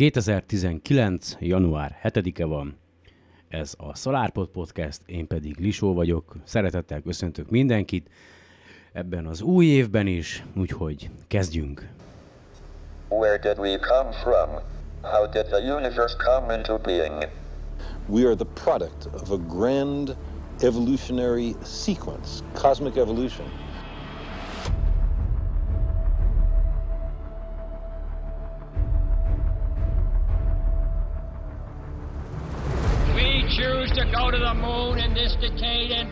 2019. január 7-e van, ez a SolarPod Podcast, én pedig Lisó vagyok. Szeretettel köszöntök mindenkit ebben az új évben is, úgyhogy kezdjünk. Where did we come from? How did the universe come into being? We are the product of a grand evolutionary sequence, cosmic evolution.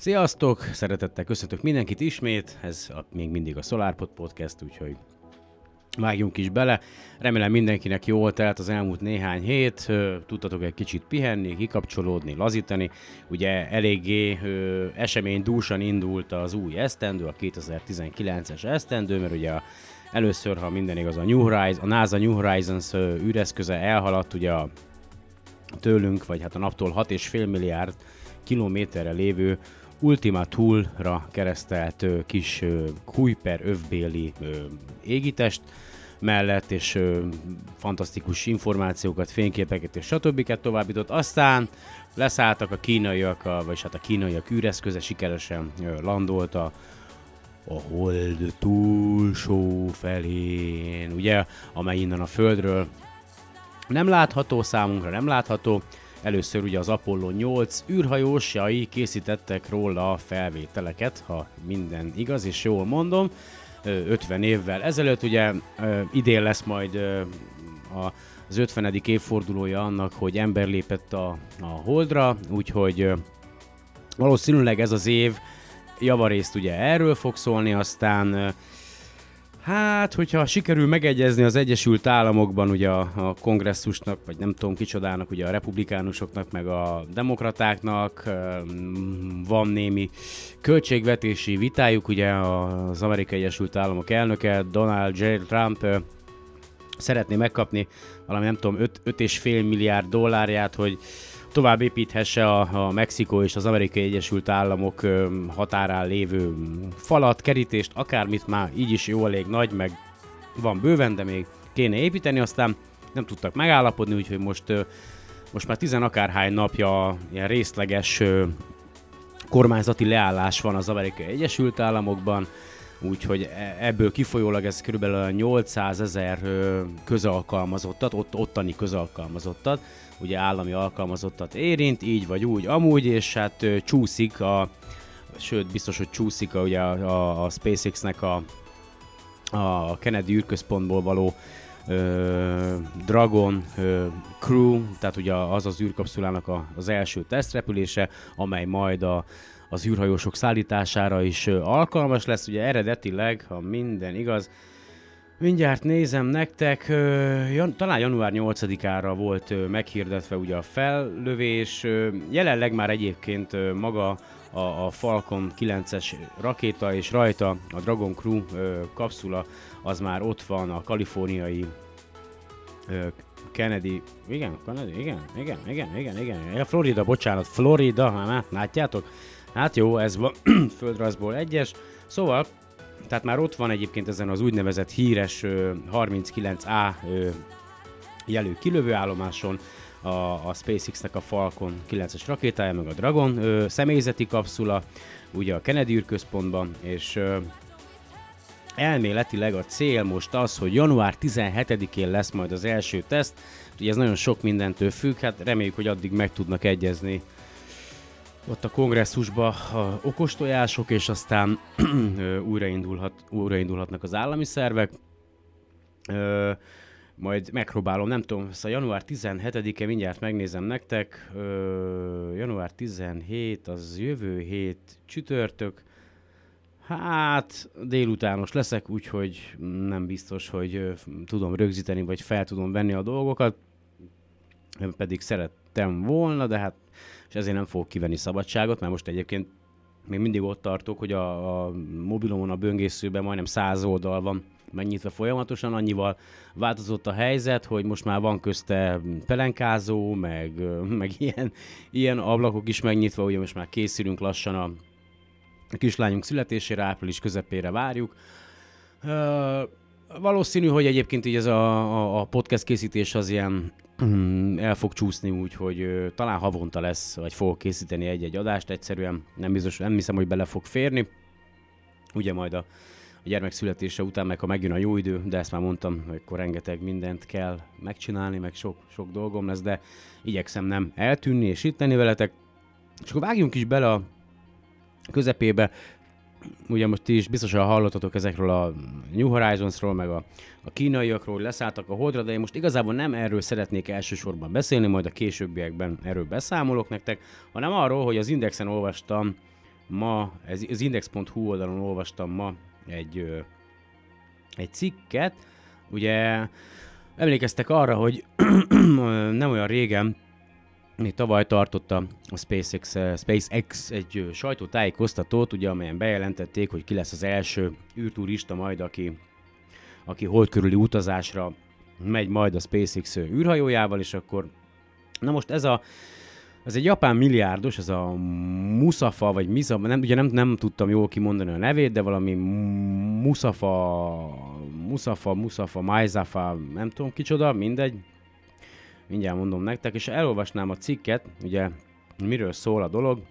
Sziasztok! Szeretettel köszöntök mindenkit ismét, ez a, még mindig a SolarPod Podcast, úgyhogy vágjunk is bele. Remélem mindenkinek jól telt az elmúlt néhány hét, tudtatok egy kicsit pihenni, kikapcsolódni, lazítani. Ugye eléggé esemény dúsan indult az új esztendő, a 2019-es esztendő, mert ugye a, először, ha minden igaz, a, New Horizons, a NASA New Horizons űreszköze elhaladt ugye a, tőlünk, vagy hát a naptól 6,5 milliárd kilométerre lévő Ultima Tool-ra keresztelt kis Kuiper övbéli égitest mellett, és fantasztikus információkat, fényképeket és stb. továbbított. Aztán leszálltak a kínaiak, a, vagy hát a kínaiak űreszköze sikeresen landolt a, a hold túlsó felén, ugye, amely innen a Földről nem látható számunkra, nem látható. Először ugye az Apollo 8 űrhajósjai készítettek róla felvételeket, ha minden igaz és jól mondom, ö, 50 évvel ezelőtt. Ugye idén lesz majd az 50. évfordulója annak, hogy ember lépett a, a Holdra, úgyhogy valószínűleg ez az év javarészt ugye erről fog szólni, aztán Hát, hogyha sikerül megegyezni az Egyesült Államokban ugye a, a kongresszusnak, vagy nem tudom kicsodának, ugye a republikánusoknak, meg a demokratáknak van némi költségvetési vitájuk, ugye az Amerikai Egyesült Államok elnöke Donald J. Trump szeretné megkapni valami nem tudom 5,5 milliárd dollárját, hogy tovább építhesse a, a Mexikó és az Amerikai Egyesült Államok határán lévő falat, kerítést, akármit már így is jó elég nagy, meg van bőven, de még kéne építeni, aztán nem tudtak megállapodni, úgyhogy most, most már tizenakárhány napja ilyen részleges kormányzati leállás van az Amerikai Egyesült Államokban, úgyhogy e- ebből kifolyólag ez kb. 800 ezer közalkalmazottat, ott, ottani közalkalmazottat, ugye állami alkalmazottat érint, így vagy úgy, amúgy, és hát csúszik a, sőt biztos, hogy csúszik a, ugye a, a SpaceX-nek a, a Kennedy űrközpontból való ö, Dragon ö, Crew, tehát ugye az az űrkapszulának a, az első tesztrepülése, amely majd a, az űrhajósok szállítására is alkalmas lesz. Ugye eredetileg, ha minden igaz, mindjárt nézem nektek, jan, talán január 8-ára volt meghirdetve ugye a fellövés. Jelenleg már egyébként maga a, a Falcon 9-es rakéta és rajta a Dragon Crew ö, kapszula az már ott van a kaliforniai Kennedy, igen, Kennedy, igen, igen, igen, igen, igen, ja, Florida, bocsánat, Florida, hát látjátok? Hát jó, ez van. Földrajzból egyes, szóval, tehát már ott van egyébként ezen az úgynevezett híres ö, 39A ö, jelű kilövőállomáson, a, a SpaceX-nek a Falcon 9-es rakétája, meg a Dragon ö, személyzeti kapszula, ugye a Kennedy űrközpontban, és ö, elméletileg a cél most az, hogy január 17-én lesz majd az első teszt, ugye ez nagyon sok mindentől függ, hát reméljük, hogy addig meg tudnak egyezni ott a kongresszusba a okostojások, és aztán újraindulhat, újraindulhatnak az állami szervek. Ö, majd megpróbálom, nem tudom, szóval január 17-e mindjárt megnézem nektek, ö, január 17 az jövő hét csütörtök, hát délutános leszek, úgyhogy nem biztos, hogy ö, tudom rögzíteni, vagy fel tudom venni a dolgokat, pedig szerettem volna, de hát és ezért nem fogok kivenni szabadságot, mert most egyébként még mindig ott tartok, hogy a, a mobilomon a böngészőben majdnem száz oldal van megnyitva folyamatosan, annyival változott a helyzet, hogy most már van közte pelenkázó, meg, meg ilyen, ilyen ablakok is megnyitva, ugye most már készülünk lassan a kislányunk születésére, április közepére várjuk. Valószínű, hogy egyébként így ez a, a podcast készítés az ilyen el fog csúszni úgy, hogy talán havonta lesz, vagy fogok készíteni egy-egy adást, egyszerűen nem biztos, nem hiszem, hogy bele fog férni. Ugye majd a, a gyermek születése után, meg ha megjön a jó idő, de ezt már mondtam, hogy akkor rengeteg mindent kell megcsinálni, meg sok, sok dolgom lesz, de igyekszem nem eltűnni és itt veletek. És akkor vágjunk is bele a közepébe, ugye most ti is biztosan hallottatok ezekről a New Horizonsról, meg a, a kínaiakról, hogy leszálltak a holdra, de én most igazából nem erről szeretnék elsősorban beszélni, majd a későbbiekben erről beszámolok nektek, hanem arról, hogy az Indexen olvastam ma, ez, az index.hu oldalon olvastam ma egy, egy cikket, ugye emlékeztek arra, hogy nem olyan régen még tavaly tartotta a SpaceX, uh, SpaceX egy sajtótájékoztatót, ugye, amelyen bejelentették, hogy ki lesz az első űrturista majd, aki, aki hold körüli utazásra megy majd a SpaceX űrhajójával, és akkor na most ez a ez egy japán milliárdos, ez a Musafa, vagy Misafa, nem, ugye nem, nem tudtam jól kimondani a nevét, de valami Musafa, Musafa, Musafa, Maizafa, nem tudom kicsoda, mindegy, mindjárt mondom nektek, és elolvasnám a cikket, ugye miről szól a dolog.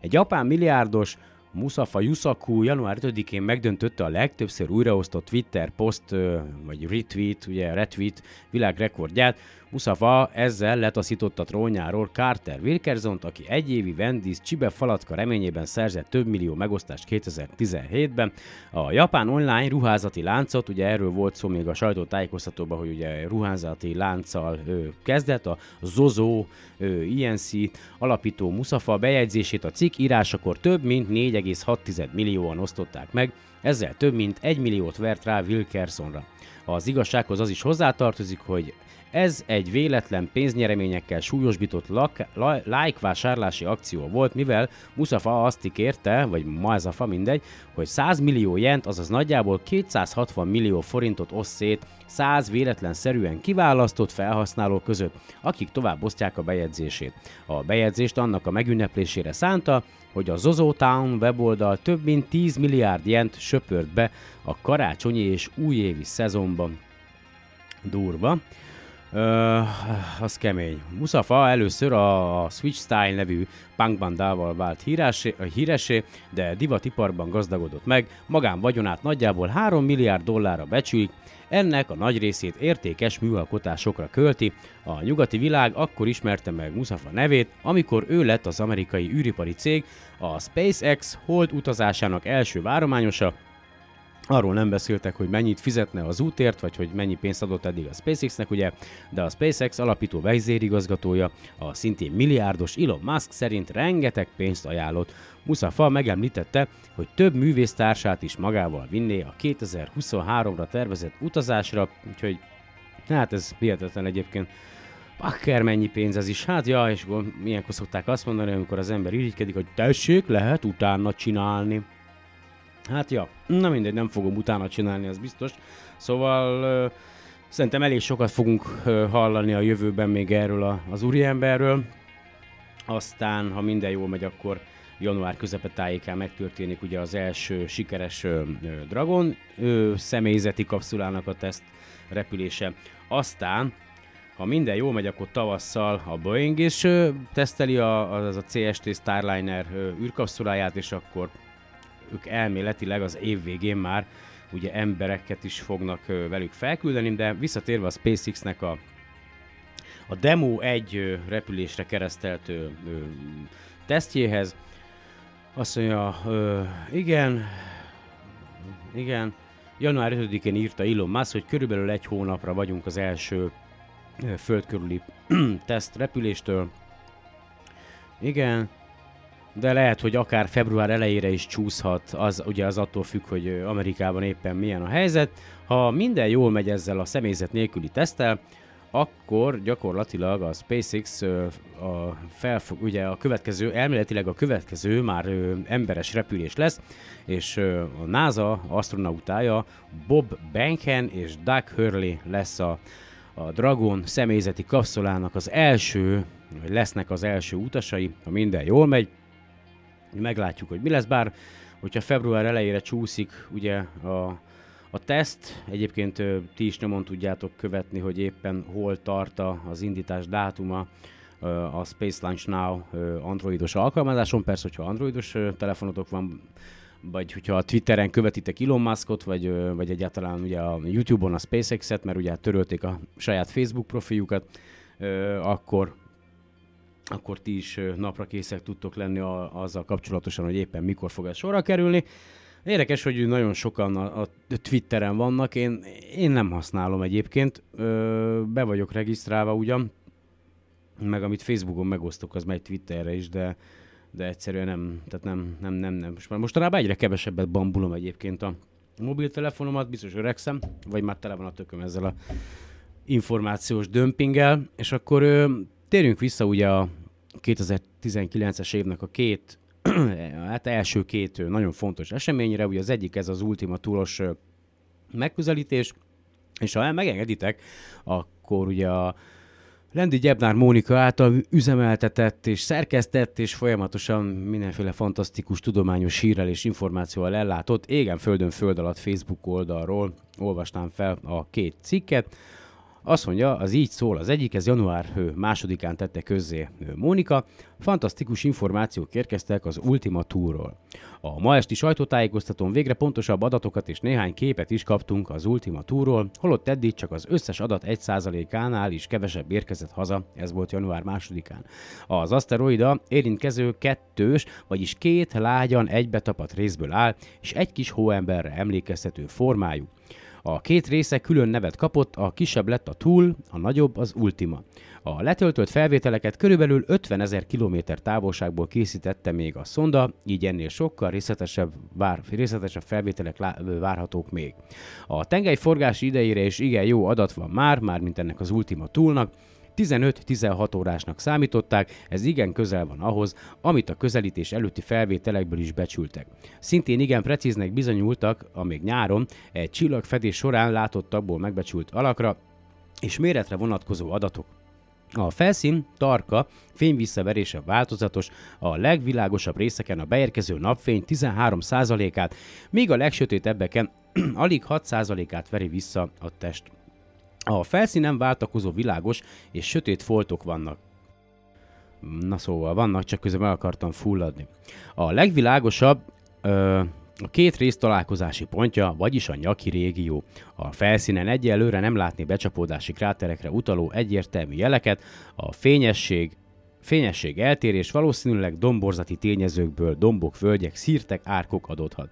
Egy japán milliárdos Musafa Yusaku január 5-én megdöntötte a legtöbbször újraosztott Twitter poszt, vagy retweet, ugye retweet világrekordját. Musafa ezzel letaszította trónjáról Carter Wilkersont, aki egyévi Wendy's csibe falatka reményében szerzett több millió megosztást 2017-ben. A japán online ruházati láncot, ugye erről volt szó még a sajtótájékoztatóban, hogy ugye ruházati lánccal ő, kezdett, a Zozo ő, INC alapító Musafa bejegyzését a cikk írásakor több mint 4,6 millióan osztották meg, ezzel több mint 1 milliót vert rá Wilkersonra. Az igazsághoz az is hozzátartozik, hogy ez egy véletlen pénznyereményekkel súlyosbított like vásárlási akció volt, mivel Musafa azt ígérte, vagy Mazafa mindegy, hogy 100 millió jent, azaz nagyjából 260 millió forintot oszt szét 100 véletlenszerűen kiválasztott felhasználók között, akik tovább osztják a bejegyzését. A bejegyzést annak a megünneplésére szánta, hogy a Zozo Town weboldal több mint 10 milliárd jent söpört be a karácsonyi és újévi szezonban. Durva. Ö, az kemény. Musafa először a Switch Style nevű punkbandával vált híresé, híresé, de divatiparban gazdagodott meg, magán vagyonát nagyjából 3 milliárd dollárra becsülik, ennek a nagy részét értékes műalkotásokra költi. A nyugati világ akkor ismerte meg Musafa nevét, amikor ő lett az amerikai űripari cég, a SpaceX hold utazásának első várományosa, Arról nem beszéltek, hogy mennyit fizetne az útért, vagy hogy mennyi pénzt adott eddig a SpaceX-nek, ugye, de a SpaceX alapító vezérigazgatója, a szintén milliárdos Elon Musk szerint rengeteg pénzt ajánlott. Musafa megemlítette, hogy több művésztársát is magával vinné a 2023-ra tervezett utazásra, úgyhogy hát ez hihetetlen egyébként. Bakker mennyi pénz ez is. Hát ja, és milyenkor szokták azt mondani, amikor az ember irigykedik, hogy tessék, lehet utána csinálni. Hát ja, na mindegy, nem fogom utána csinálni, az biztos. Szóval uh, szerintem elég sokat fogunk uh, hallani a jövőben még erről a, az úriemberről. Aztán, ha minden jól megy, akkor január közepe tájékán megtörténik ugye az első sikeres uh, Dragon uh, személyzeti kapszulának a teszt repülése. Aztán ha minden jól megy, akkor tavasszal a Boeing is ö, teszteli a, az a CST Starliner ö, űrkapszuláját, és akkor ők elméletileg az év végén már ugye embereket is fognak velük felküldeni, de visszatérve a SpaceX-nek a, a Demo egy repülésre keresztelt ö, ö, tesztjéhez, azt mondja, ö, igen, igen, január 5-én írta Elon Musk, hogy körülbelül egy hónapra vagyunk az első földkörüli teszt repüléstől. Igen, de lehet, hogy akár február elejére is csúszhat, az ugye az attól függ, hogy Amerikában éppen milyen a helyzet. Ha minden jól megy ezzel a személyzet nélküli teszttel, akkor gyakorlatilag a SpaceX a felfog, ugye a következő, elméletileg a következő már emberes repülés lesz, és a NASA astronautája Bob Behnken és Doug Hurley lesz a, a Dragon személyzeti kapszulának az első, vagy lesznek az első utasai, ha minden jól megy. Meglátjuk, hogy mi lesz, bár hogyha február elejére csúszik ugye a, a teszt, egyébként ti is nyomon tudjátok követni, hogy éppen hol tart az indítás dátuma a Space Launch Now androidos alkalmazáson. Persze, hogyha androidos telefonotok van, vagy hogyha a Twitteren követitek Elon Muskot, vagy, vagy egyáltalán ugye a YouTube-on a SpaceX-et, mert ugye törölték a saját Facebook profiljukat, akkor akkor ti is napra készek tudtok lenni a, azzal kapcsolatosan, hogy éppen mikor fog ez sorra kerülni. Érdekes, hogy nagyon sokan a, a Twitteren vannak, én, én nem használom egyébként, ö, be vagyok regisztrálva ugyan, meg amit Facebookon megosztok, az megy Twitterre is, de, de egyszerűen nem, tehát nem, nem, nem, nem. Most már mostanában egyre kevesebbet bambulom egyébként a mobiltelefonomat, biztos öregszem, vagy már tele van a tököm ezzel a információs dömpinggel, és akkor ö, térjünk vissza ugye a 2019-es évnek a két, hát első két nagyon fontos eseményre, ugye az egyik ez az Ultima túlos megközelítés, és ha megengeditek, akkor ugye a Lendi Gyebnár Mónika által üzemeltetett és szerkesztett és folyamatosan mindenféle fantasztikus tudományos hírrel és információval ellátott égen földön föld alatt Facebook oldalról olvastam fel a két cikket. Azt mondja, az így szól, az egyik, ez január másodikán tette közzé Mónika. Fantasztikus információk érkeztek az Ultima Tourról. A ma esti sajtótájékoztatón végre pontosabb adatokat és néhány képet is kaptunk az Ultima Tourról, holott eddig csak az összes adat 1%-ánál is kevesebb érkezett haza, ez volt január másodikán. Az aszteroida érintkező kettős, vagyis két lágyan egybetapadt részből áll, és egy kis hóemberre emlékeztető formájú. A két része külön nevet kapott, a kisebb lett a Tool, a nagyobb az Ultima. A letöltött felvételeket körülbelül 50 ezer kilométer távolságból készítette még a szonda, így ennél sokkal részletesebb, vár, részletesebb felvételek lá, várhatók még. A tengely forgási idejére is igen jó adat van már, már mint ennek az Ultima Toolnak, 15-16 órásnak számították, ez igen közel van ahhoz, amit a közelítés előtti felvételekből is becsültek. Szintén igen precíznek bizonyultak, amíg nyáron egy csillagfedés során látottakból megbecsült alakra és méretre vonatkozó adatok. A felszín tarka, fényvisszaverése változatos, a legvilágosabb részeken a beérkező napfény 13%-át, míg a legsötétebbeken alig 6%-át veri vissza a test. A felszínen váltakozó világos és sötét foltok vannak. Na szóval vannak, csak közben meg akartam fulladni. A legvilágosabb ö, a két rész találkozási pontja, vagyis a nyaki régió. A felszínen egyelőre nem látni becsapódási kráterekre utaló egyértelmű jeleket, a fényesség, fényesség eltérés valószínűleg domborzati tényezőkből dombok, völgyek, szírtek, árkok adódhat.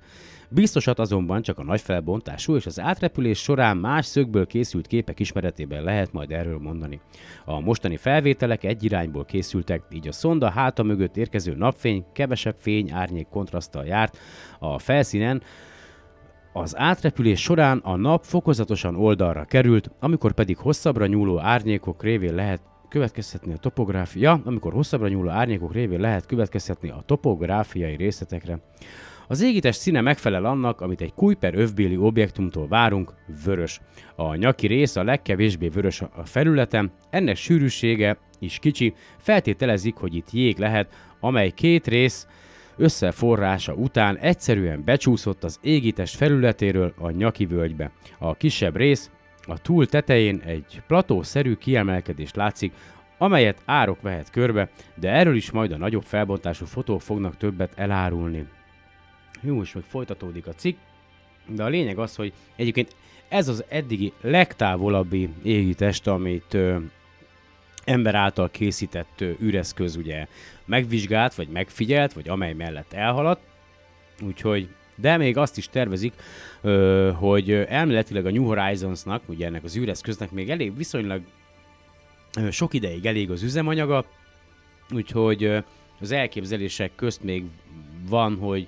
Biztosat azonban csak a nagy felbontású és az átrepülés során más szögből készült képek ismeretében lehet majd erről mondani. A mostani felvételek egy irányból készültek, így a szonda háta mögött érkező napfény kevesebb fény árnyék kontraszttal járt a felszínen, az átrepülés során a nap fokozatosan oldalra került, amikor pedig hosszabbra nyúló árnyékok révén lehet következtetni a topográfia, amikor hosszabbra nyúló árnyékok révén lehet következtetni a topográfiai részletekre. Az égítés színe megfelel annak, amit egy Kuiper övbéli objektumtól várunk, vörös. A nyaki rész a legkevésbé vörös a felületen, ennek sűrűsége is kicsi, feltételezik, hogy itt jég lehet, amely két rész összeforrása után egyszerűen becsúszott az égítés felületéről a nyaki völgybe. A kisebb rész a túl tetején egy platószerű kiemelkedés látszik, amelyet árok vehet körbe, de erről is majd a nagyobb felbontású fotók fognak többet elárulni. Jó, most meg folytatódik a cikk, de a lényeg az, hogy egyébként ez az eddigi legtávolabbi égitest, amit ö, ember által készített ö, űreszköz ugye megvizsgált, vagy megfigyelt, vagy amely mellett elhaladt. Úgyhogy, de még azt is tervezik, ö, hogy elméletileg a New Horizonsnak, ugye ennek az űreszköznek még elég viszonylag ö, sok ideig elég az üzemanyaga, úgyhogy ö, az elképzelések közt még van, hogy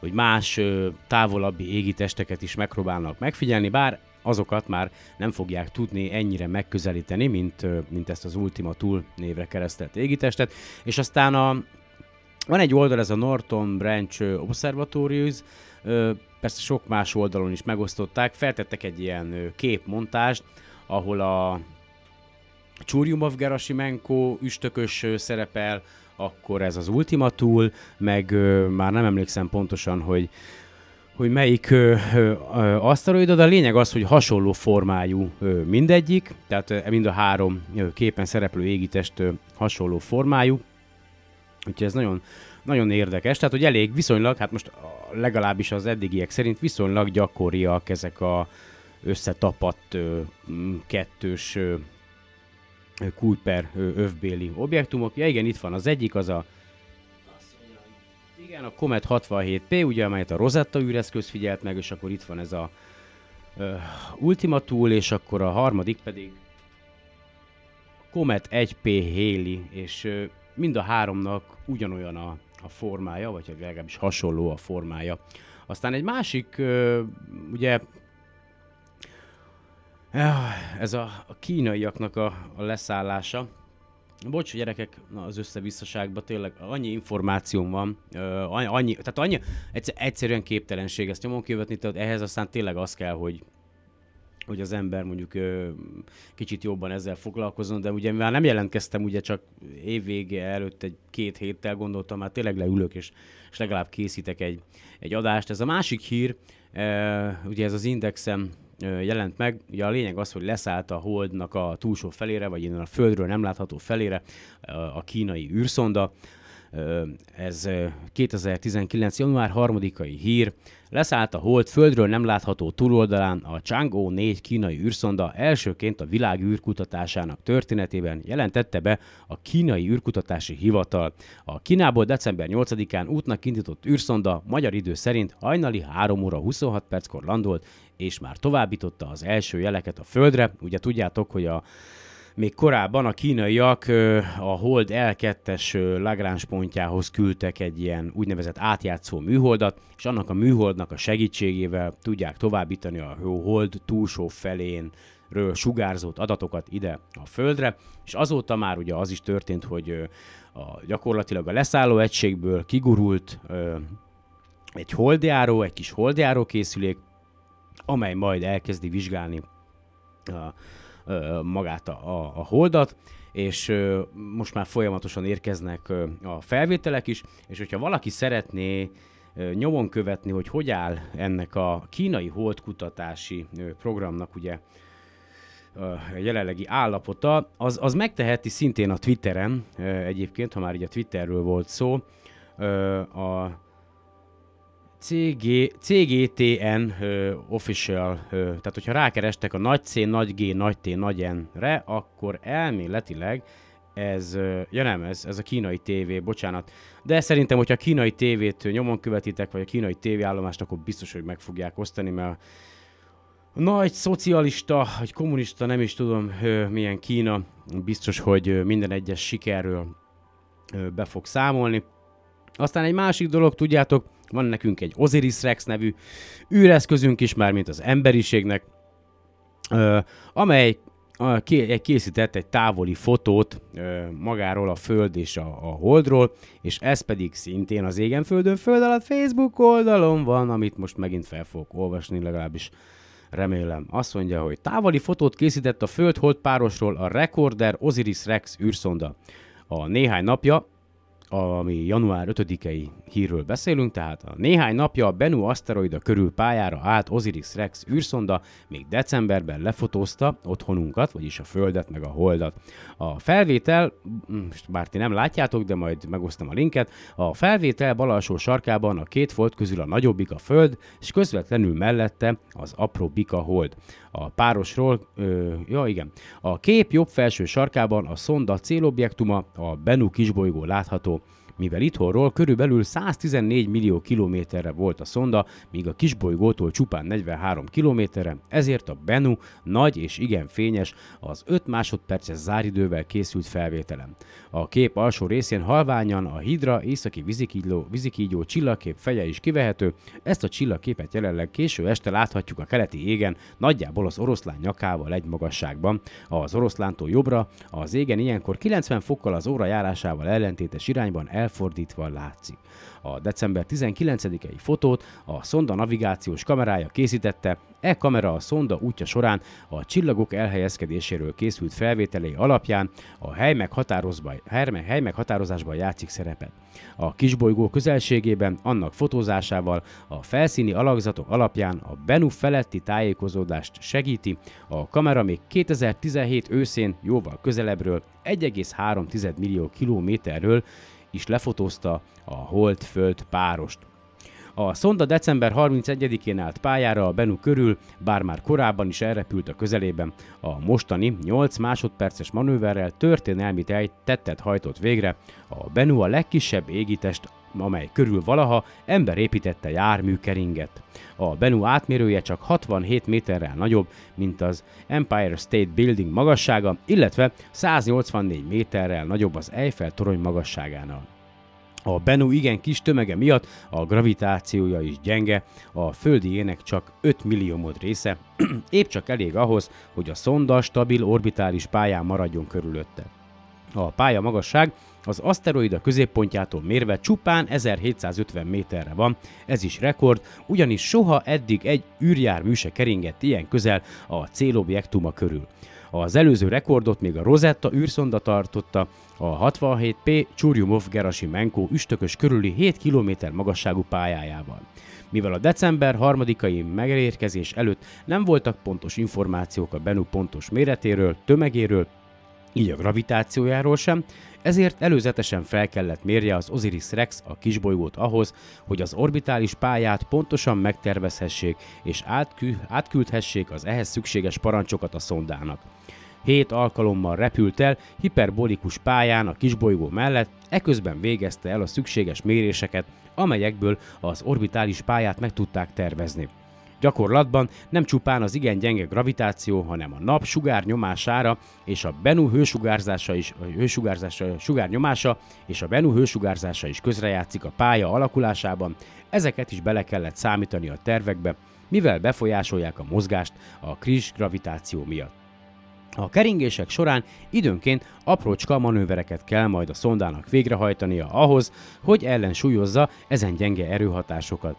hogy más távolabbi égitesteket is megpróbálnak megfigyelni, bár azokat már nem fogják tudni ennyire megközelíteni, mint, mint ezt az Ultima Tool névre keresztelt égitestet. És aztán a, van egy oldal, ez a Norton Branch Observatories, persze sok más oldalon is megosztották, feltettek egy ilyen képmontást, ahol a Csúriumov Gerasimenko üstökös szerepel, akkor ez az Ultima Tool, meg ö, már nem emlékszem pontosan, hogy hogy melyik ö, aszteroida, de a lényeg az, hogy hasonló formájú ö, mindegyik, tehát ö, mind a három ö, képen szereplő égitest ö, hasonló formájú, úgyhogy ez nagyon, nagyon érdekes, tehát hogy elég viszonylag, hát most legalábbis az eddigiek szerint viszonylag gyakoriak ezek a összetapadt ö, kettős ö, Kuiper övbéli objektumok. Ja igen, itt van az egyik, az a igen, a Comet 67P, ugye, amelyet a Rosetta űreszköz figyelt meg, és akkor itt van ez a uh, Ultima Tool, és akkor a harmadik pedig Comet 1P Haley, és uh, mind a háromnak ugyanolyan a, a formája, vagy legalábbis hasonló a formája. Aztán egy másik, uh, ugye, ez a, kínaiaknak a, a leszállása, Bocs, gyerekek, na, az összevisszaságban tényleg annyi információm van, annyi, tehát annyi, egyszer, egyszerűen képtelenség ezt nyomon követni, tehát ehhez aztán tényleg az kell, hogy hogy az ember mondjuk kicsit jobban ezzel foglalkozzon, de ugye mivel nem jelentkeztem, ugye csak évvége előtt egy két héttel gondoltam, már tényleg leülök, és, és legalább készítek egy, egy adást. Ez a másik hír, ugye ez az Indexem jelent meg. Ugye a lényeg az, hogy leszállt a Holdnak a túlsó felére, vagy innen a Földről nem látható felére a kínai űrszonda. Ez ö, 2019. január 3-ai hír. Leszállt a Hold Földről nem látható túloldalán a Chang'e 4 kínai űrszonda elsőként a világ űrkutatásának történetében jelentette be a kínai űrkutatási hivatal. A Kínából december 8-án útnak indított űrszonda magyar idő szerint hajnali 3 óra 26 perckor landolt, és már továbbította az első jeleket a Földre. Ugye tudjátok, hogy a még korábban a kínaiak a Hold L2-es ö, Lagrange pontjához küldtek egy ilyen úgynevezett átjátszó műholdat, és annak a műholdnak a segítségével tudják továbbítani a Hold túlsó felén ről sugárzott adatokat ide a Földre, és azóta már ugye az is történt, hogy a, gyakorlatilag a leszálló egységből kigurult egy holdjáró, egy kis holdjáró készülék, amely majd elkezdi vizsgálni a, ö, magát a, a, a holdat, és ö, most már folyamatosan érkeznek ö, a felvételek is, és hogyha valaki szeretné ö, nyomon követni, hogy hogy áll ennek a kínai holdkutatási ö, programnak ugye a jelenlegi állapota, az, az megteheti szintén a Twitteren, ö, egyébként, ha már így a Twitterről volt szó, ö, a CG, CGTN ö, official, ö, tehát hogyha rákerestek a nagy C, nagy G, nagy T, nagy N-re, akkor elméletileg ez, ö, ja nem, ez, ez a kínai tévé, bocsánat, de szerintem, hogyha a kínai tévét nyomon követitek, vagy a kínai tévéállomást, akkor biztos, hogy meg fogják osztani, mert a nagy szocialista, vagy kommunista, nem is tudom ö, milyen Kína, biztos, hogy minden egyes sikerről ö, be fog számolni. Aztán egy másik dolog, tudjátok, van nekünk egy Osiris Rex nevű űreszközünk is, már mint az emberiségnek, amely készített egy távoli fotót magáról a Föld és a, Holdról, és ez pedig szintén az égen Földön Föld alatt Facebook oldalon van, amit most megint fel fogok olvasni, legalábbis remélem. Azt mondja, hogy távoli fotót készített a Föld-Hold párosról a Recorder Osiris Rex űrszonda. A néhány napja ami január 5-i hírről beszélünk, tehát a néhány napja a Bennu aszteroida körül pályára állt Osiris Rex űrszonda még decemberben lefotózta otthonunkat, vagyis a Földet meg a Holdat. A felvétel, bár ti nem látjátok, de majd megosztom a linket, a felvétel bal alsó sarkában a két folt közül a nagyobbik a Föld, és közvetlenül mellette az apró bika hold. A párosról, ö, ja igen, a kép jobb felső sarkában a szonda célobjektuma, a Bennu kisbolygó látható, mivel itthonról körülbelül 114 millió kilométerre volt a szonda, míg a kisbolygótól csupán 43 kilométerre, ezért a Bennu nagy és igen fényes, az 5 másodperces záridővel készült felvételem. A kép alsó részén halványan a Hidra északi vizikígyó, vizikígyó csillagkép feje is kivehető, ezt a csillagképet jelenleg késő este láthatjuk a keleti égen, nagyjából az oroszlán nyakával egy magasságban. Az oroszlántól jobbra, az égen ilyenkor 90 fokkal az óra járásával ellentétes irányban elfordítva látszik. A december 19-i fotót a szonda navigációs kamerája készítette, e kamera a szonda útja során a csillagok elhelyezkedéséről készült felvételei alapján a hely, meghatározba, hely meghatározásban játszik szerepet. A kisbolygó közelségében annak fotózásával a felszíni alakzatok alapján a Bennu feletti tájékozódást segíti, a kamera még 2017 őszén jóval közelebbről 1,3 millió kilométerről is lefotózta a Hold-Föld párost. A szonda december 31-én állt pályára a Bennu körül, bár már korábban is elrepült a közelében. A mostani 8 másodperces manőverrel történelmi tettet hajtott végre. A Bennu a legkisebb égitest amely körül valaha ember építette jármű keringet. A Bennu átmérője csak 67 méterrel nagyobb, mint az Empire State Building magassága, illetve 184 méterrel nagyobb az Eiffel torony magasságánál. A Bennu igen kis tömege miatt a gravitációja is gyenge, a földi ének csak 5 milliómod része, épp csak elég ahhoz, hogy a szonda stabil orbitális pályán maradjon körülötte. A pálya magasság az aszteroida középpontjától mérve csupán 1750 méterre van, ez is rekord, ugyanis soha eddig egy űrjármű se keringett ilyen közel a célobjektuma körül. Az előző rekordot még a Rosetta űrszonda tartotta, a 67P Churyumov Gerasimenko üstökös körüli 7 km magasságú pályájával. Mivel a december 3-ai megérkezés előtt nem voltak pontos információk a Bennu pontos méretéről, tömegéről, így a gravitációjáról sem, ezért előzetesen fel kellett mérje az Osiris Rex a kisbolygót ahhoz, hogy az orbitális pályát pontosan megtervezhessék és átküldhessék az ehhez szükséges parancsokat a szondának. Hét alkalommal repült el hiperbolikus pályán a kisbolygó mellett, eközben végezte el a szükséges méréseket, amelyekből az orbitális pályát meg tudták tervezni. Gyakorlatban nem csupán az igen gyenge gravitáció, hanem a nap sugár nyomására és a Bennu hősugárzása is, a hősugárzása, sugár nyomása és a Bennu hősugárzása is közrejátszik a pálya alakulásában, ezeket is bele kellett számítani a tervekbe, mivel befolyásolják a mozgást a kris gravitáció miatt. A keringések során időnként aprócska manővereket kell majd a szondának végrehajtania ahhoz, hogy ellensúlyozza ezen gyenge erőhatásokat.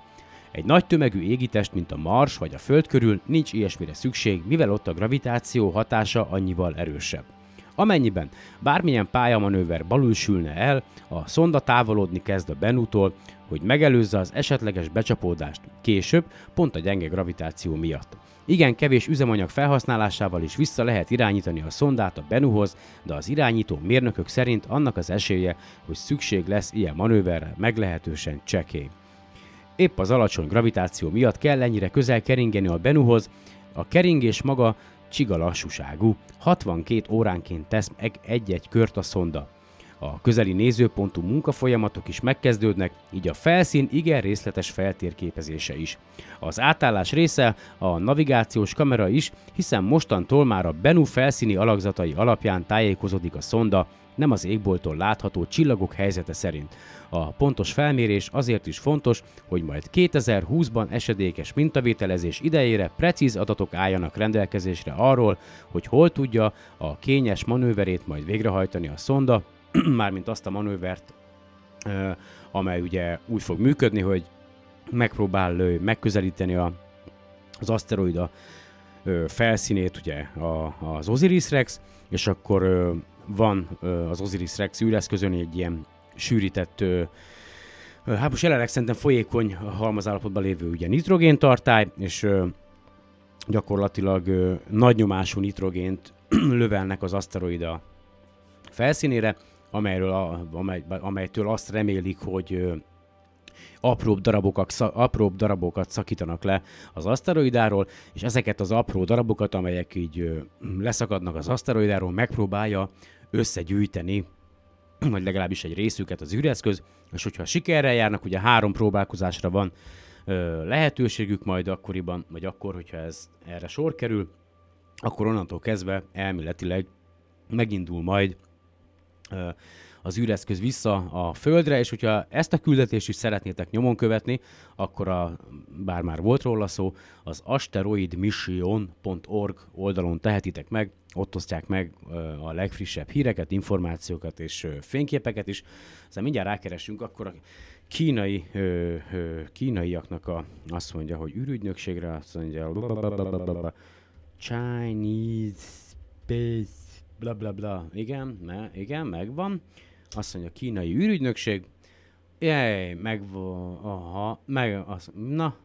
Egy nagy tömegű égitest, mint a Mars vagy a Föld körül nincs ilyesmire szükség, mivel ott a gravitáció hatása annyival erősebb. Amennyiben bármilyen pályamanőver balülsülne el, a szonda távolodni kezd a Benutól, hogy megelőzze az esetleges becsapódást. Később, pont a gyenge gravitáció miatt. Igen kevés üzemanyag felhasználásával is vissza lehet irányítani a szondát a Benuhoz, de az irányító mérnökök szerint annak az esélye, hogy szükség lesz ilyen manőverre meglehetősen csekély. Épp az alacsony gravitáció miatt kell ennyire közel keringeni a Benuhoz, a keringés maga csiga lassúságú, 62 óránként tesz meg egy-egy kört a szonda. A közeli nézőpontú munkafolyamatok is megkezdődnek, így a felszín igen részletes feltérképezése is. Az átállás része a navigációs kamera is, hiszen mostantól már a Bennu felszíni alakzatai alapján tájékozódik a szonda, nem az égboltól látható csillagok helyzete szerint. A pontos felmérés azért is fontos, hogy majd 2020-ban esedékes mintavételezés idejére precíz adatok álljanak rendelkezésre arról, hogy hol tudja a kényes manőverét majd végrehajtani a szonda, mármint azt a manővert, amely ugye úgy fog működni, hogy megpróbál megközelíteni a, az aszteroida felszínét, ugye az Osiris Rex, és akkor van az Osiris Rex űreszközön egy ilyen sűrített Hát most jelenleg szerintem folyékony halmazállapotban lévő ugye nitrogéntartály, és gyakorlatilag nagy nyomású nitrogént lövelnek az aszteroida felszínére, amelyről amely, amelytől azt remélik, hogy ö, apróbb darabokat, apróbb darabokat szakítanak le az aszteroidáról, és ezeket az apró darabokat, amelyek így ö, leszakadnak az aszteroidáról, megpróbálja összegyűjteni vagy legalábbis egy részüket az űreszköz, és hogyha sikerrel járnak, ugye három próbálkozásra van ö, lehetőségük majd akkoriban, vagy akkor, hogyha ez erre sor kerül, akkor onnantól kezdve elméletileg megindul majd ö, az űreszköz vissza a Földre, és hogyha ezt a küldetést is szeretnétek nyomon követni, akkor a, bár már volt róla szó, az asteroidmission.org oldalon tehetitek meg, ott osztják meg a legfrissebb híreket, információkat és fényképeket is. Aztán mindjárt rákeresünk, akkor a kínai, kínaiaknak a, azt mondja, hogy űrügynökségre, azt mondja, Chinese Space, bla bla bla. Igen, me, igen, megvan. Azt mondja, kínai űrügynökség. Jaj, megvan, aha, meg, az, na.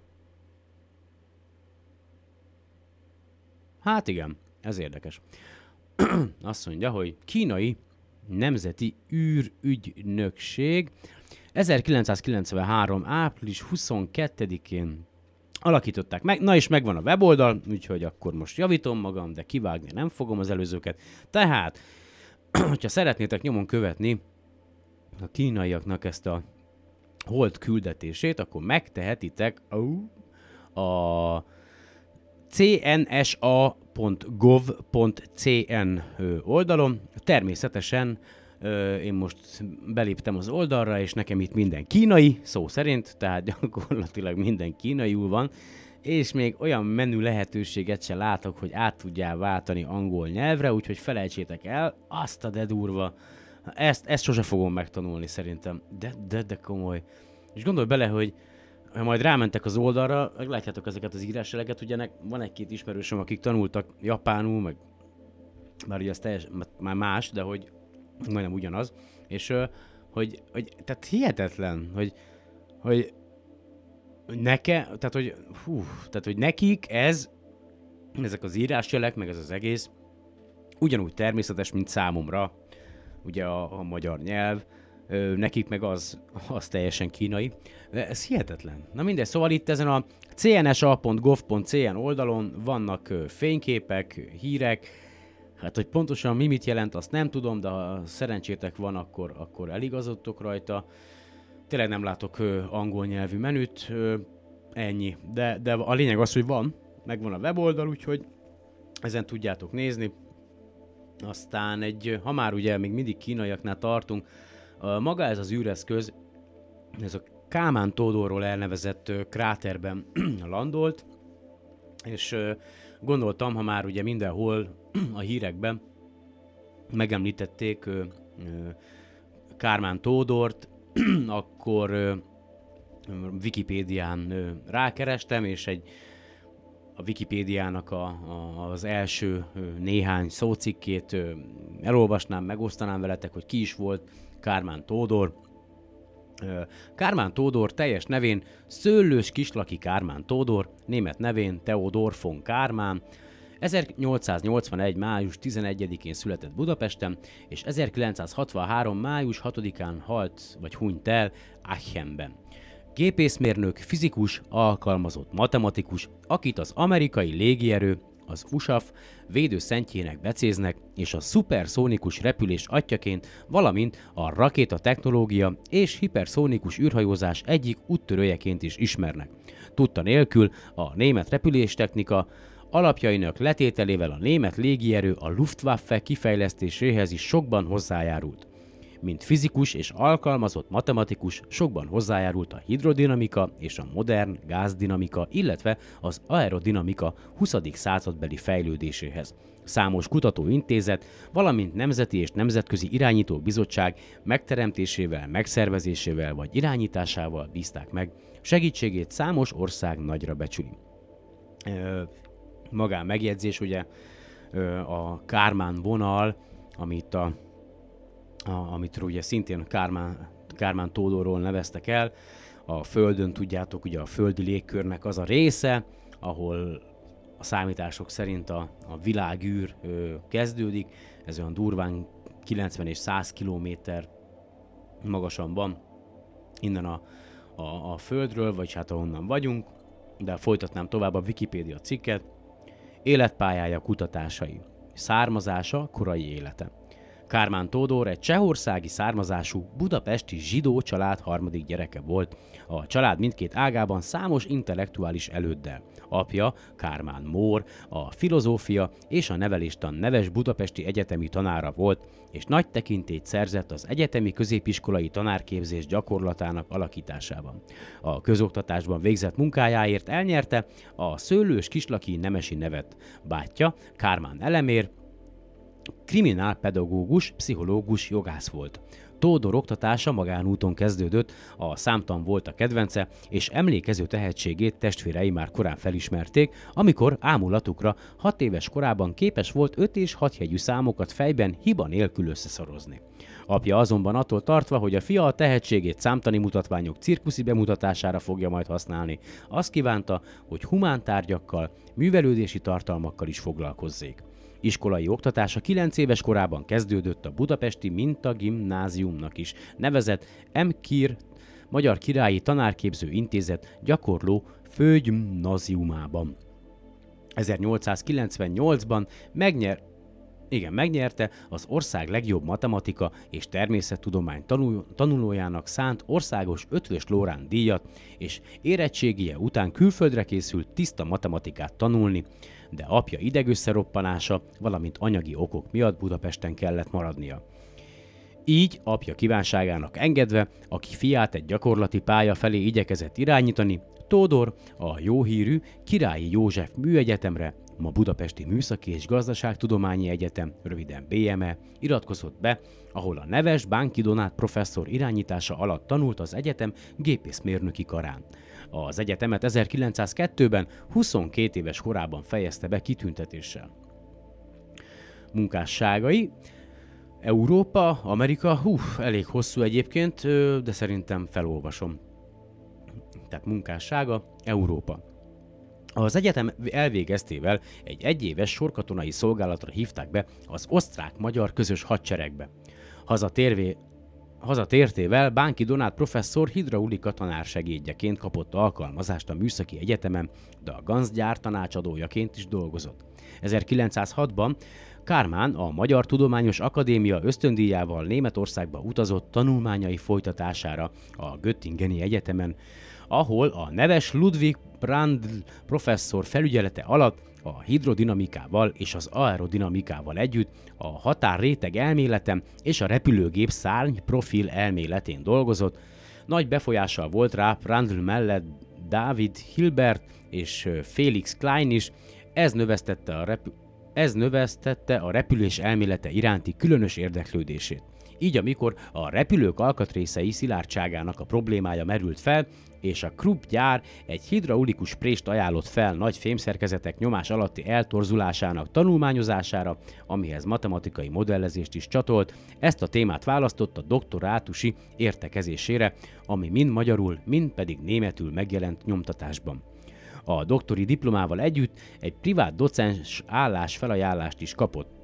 Hát igen, ez érdekes. azt mondja, hogy kínai nemzeti űrügynökség 1993. április 22-én alakították meg. Na és megvan a weboldal, úgyhogy akkor most javítom magam, de kivágni nem fogom az előzőket. Tehát, hogyha szeretnétek nyomon követni a kínaiaknak ezt a hold küldetését, akkor megtehetitek ó, a cnsa.gov.cn ö, oldalon. Természetesen én most beléptem az oldalra, és nekem itt minden kínai, szó szerint, tehát gyakorlatilag minden kínaiul van, és még olyan menü lehetőséget se látok, hogy át tudjál váltani angol nyelvre, úgyhogy felejtsétek el, azt a de durva. Ezt, ezt sose fogom megtanulni szerintem, de, de, de komoly. És gondolj bele, hogy ha majd rámentek az oldalra, meglátjátok ezeket az írásjeleket, ugye van egy-két ismerősöm, akik tanultak japánul, meg már ugye ez teljes, már más, de hogy majdnem ugyanaz, és hogy, hogy tehát hihetetlen, hogy, hogy neke, tehát hogy, hú, tehát hogy nekik ez, ezek az írásjelek, meg ez az egész, ugyanúgy természetes, mint számomra, ugye a, a magyar nyelv, nekik meg az, az teljesen kínai. De ez hihetetlen. Na mindegy, szóval itt ezen a cnsa.gov.cn oldalon vannak fényképek, hírek, hát hogy pontosan mi mit jelent, azt nem tudom, de ha szerencsétek van, akkor, akkor eligazodtok rajta. Tényleg nem látok ö, angol nyelvű menüt, ö, ennyi. De, de a lényeg az, hogy van, megvan a weboldal, úgyhogy ezen tudjátok nézni. Aztán egy, ha már ugye még mindig kínaiaknál tartunk, maga ez az űreszköz, ez a Kámán Tódorról elnevezett kráterben landolt, és gondoltam, ha már ugye mindenhol a hírekben megemlítették Kármán Tódort, akkor Wikipédián rákerestem, és egy a Wikipédiának a, a, az első néhány szócikkét elolvasnám, megosztanám veletek, hogy ki is volt Kármán Tódor. Kármán Tódor teljes nevén Szőlős Kislaki Kármán Tódor, német nevén Teodor von Kármán, 1881. május 11-én született Budapesten, és 1963. május 6-án halt vagy hunyt el Aachenben. Gépészmérnök, fizikus, alkalmazott matematikus, akit az amerikai légierő, az USAF védőszentjének becéznek, és a szuperszónikus repülés atyaként, valamint a rakéta technológia és hiperszónikus űrhajózás egyik úttörőjeként is ismernek. Tudta nélkül a német repüléstechnika alapjainak letételével a német légierő a Luftwaffe kifejlesztéséhez is sokban hozzájárult. Mint fizikus és alkalmazott matematikus sokban hozzájárult a hidrodinamika és a modern gázdinamika, illetve az aerodinamika 20. századbeli fejlődéséhez. Számos kutatóintézet, valamint nemzeti és nemzetközi irányító bizottság megteremtésével, megszervezésével vagy irányításával bízták meg. Segítségét számos ország nagyra becsüli. Ö, magán megjegyzés, ugye a Kármán vonal, amit a, a amit ugye szintén Kármán Kármán Tódorról neveztek el. A Földön, tudjátok, ugye a földi légkörnek az a része, ahol a számítások szerint a, a világűr ö, kezdődik, ez olyan durván 90 és 100 kilométer magasan van innen a, a, a Földről, vagy hát ahonnan vagyunk, de folytatnám tovább a Wikipédia cikket. Életpályája, kutatásai, származása, korai élete. Kármán Tódor egy csehországi származású budapesti zsidó család harmadik gyereke volt. A család mindkét ágában számos intellektuális előddel. Apja, Kármán Mór, a filozófia és a neveléstan neves budapesti egyetemi tanára volt, és nagy tekintét szerzett az egyetemi középiskolai tanárképzés gyakorlatának alakításában. A közoktatásban végzett munkájáért elnyerte a szőlős kislaki nemesi nevet. Bátyja, Kármán Elemér, kriminálpedagógus, pszichológus, jogász volt. Tódor oktatása magánúton kezdődött, a számtan volt a kedvence, és emlékező tehetségét testvérei már korán felismerték, amikor ámulatukra hat éves korában képes volt 5 és 6 jegyű számokat fejben hiba nélkül összeszorozni. Apja azonban attól tartva, hogy a fia a tehetségét számtani mutatványok cirkuszi bemutatására fogja majd használni, azt kívánta, hogy humántárgyakkal, művelődési tartalmakkal is foglalkozzék. Iskolai oktatása 9 éves korában kezdődött a budapesti Minta Gimnáziumnak is, nevezett M. Kir Magyar Királyi Tanárképző Intézet gyakorló főgymnáziumában. 1898-ban megnyer, igen, megnyerte az ország legjobb matematika és természettudomány tanul, tanulójának szánt országos ötvös Lórán díjat, és érettségie után külföldre készült tiszta matematikát tanulni, de apja idegösszeroppanása, valamint anyagi okok miatt Budapesten kellett maradnia. Így apja kívánságának engedve, aki fiát egy gyakorlati pálya felé igyekezett irányítani, Tódor a jóhírű Királyi József Műegyetemre, ma Budapesti Műszaki és Gazdaságtudományi Egyetem, röviden BME, iratkozott be, ahol a neves Bánki Donát professzor irányítása alatt tanult az egyetem gépészmérnöki karán. Az egyetemet 1902-ben 22 éves korában fejezte be kitüntetéssel. Munkásságai Európa, Amerika, hú, elég hosszú egyébként, de szerintem felolvasom. Tehát munkássága Európa. Az egyetem elvégeztével egy egyéves sorkatonai szolgálatra hívták be az osztrák-magyar közös hadseregbe. Hazatérvé, Hazatértével Bánki Donát professzor hidraulika tanársegédjeként kapott alkalmazást a Műszaki Egyetemen, de a Ganz gyár tanácsadójaként is dolgozott. 1906-ban Kármán a Magyar Tudományos Akadémia ösztöndíjával Németországba utazott tanulmányai folytatására a Göttingeni Egyetemen, ahol a neves Ludwig Brandl professzor felügyelete alatt a hidrodinamikával és az aerodinamikával együtt a határréteg elméletem és a repülőgép szárny profil elméletén dolgozott. Nagy befolyással volt rá Brandl mellett David Hilbert és Felix Klein is, ez növesztette a, repü- ez növesztette a repülés elmélete iránti különös érdeklődését. Így amikor a repülők alkatrészei szilárdságának a problémája merült fel, és a Krupp gyár egy hidraulikus prést ajánlott fel nagy fémszerkezetek nyomás alatti eltorzulásának tanulmányozására, amihez matematikai modellezést is csatolt, ezt a témát választotta doktorátusi értekezésére, ami mind magyarul, mind pedig németül megjelent nyomtatásban. A doktori diplomával együtt egy privát docens állás felajánlást is kapott.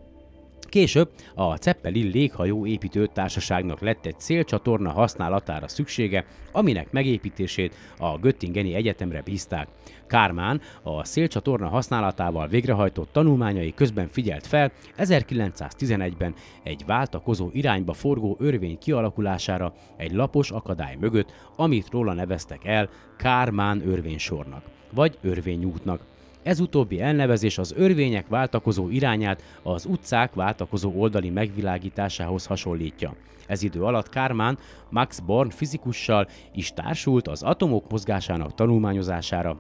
Később a Zeppelin léghajó építő társaságnak lett egy szélcsatorna használatára szüksége, aminek megépítését a Göttingeni Egyetemre bízták. Kármán a szélcsatorna használatával végrehajtott tanulmányai közben figyelt fel 1911-ben egy váltakozó irányba forgó örvény kialakulására egy lapos akadály mögött, amit róla neveztek el Kármán örvénysornak, vagy örvényútnak. Ez utóbbi elnevezés az örvények váltakozó irányát az utcák váltakozó oldali megvilágításához hasonlítja. Ez idő alatt Kármán Max Born fizikussal is társult az atomok mozgásának tanulmányozására,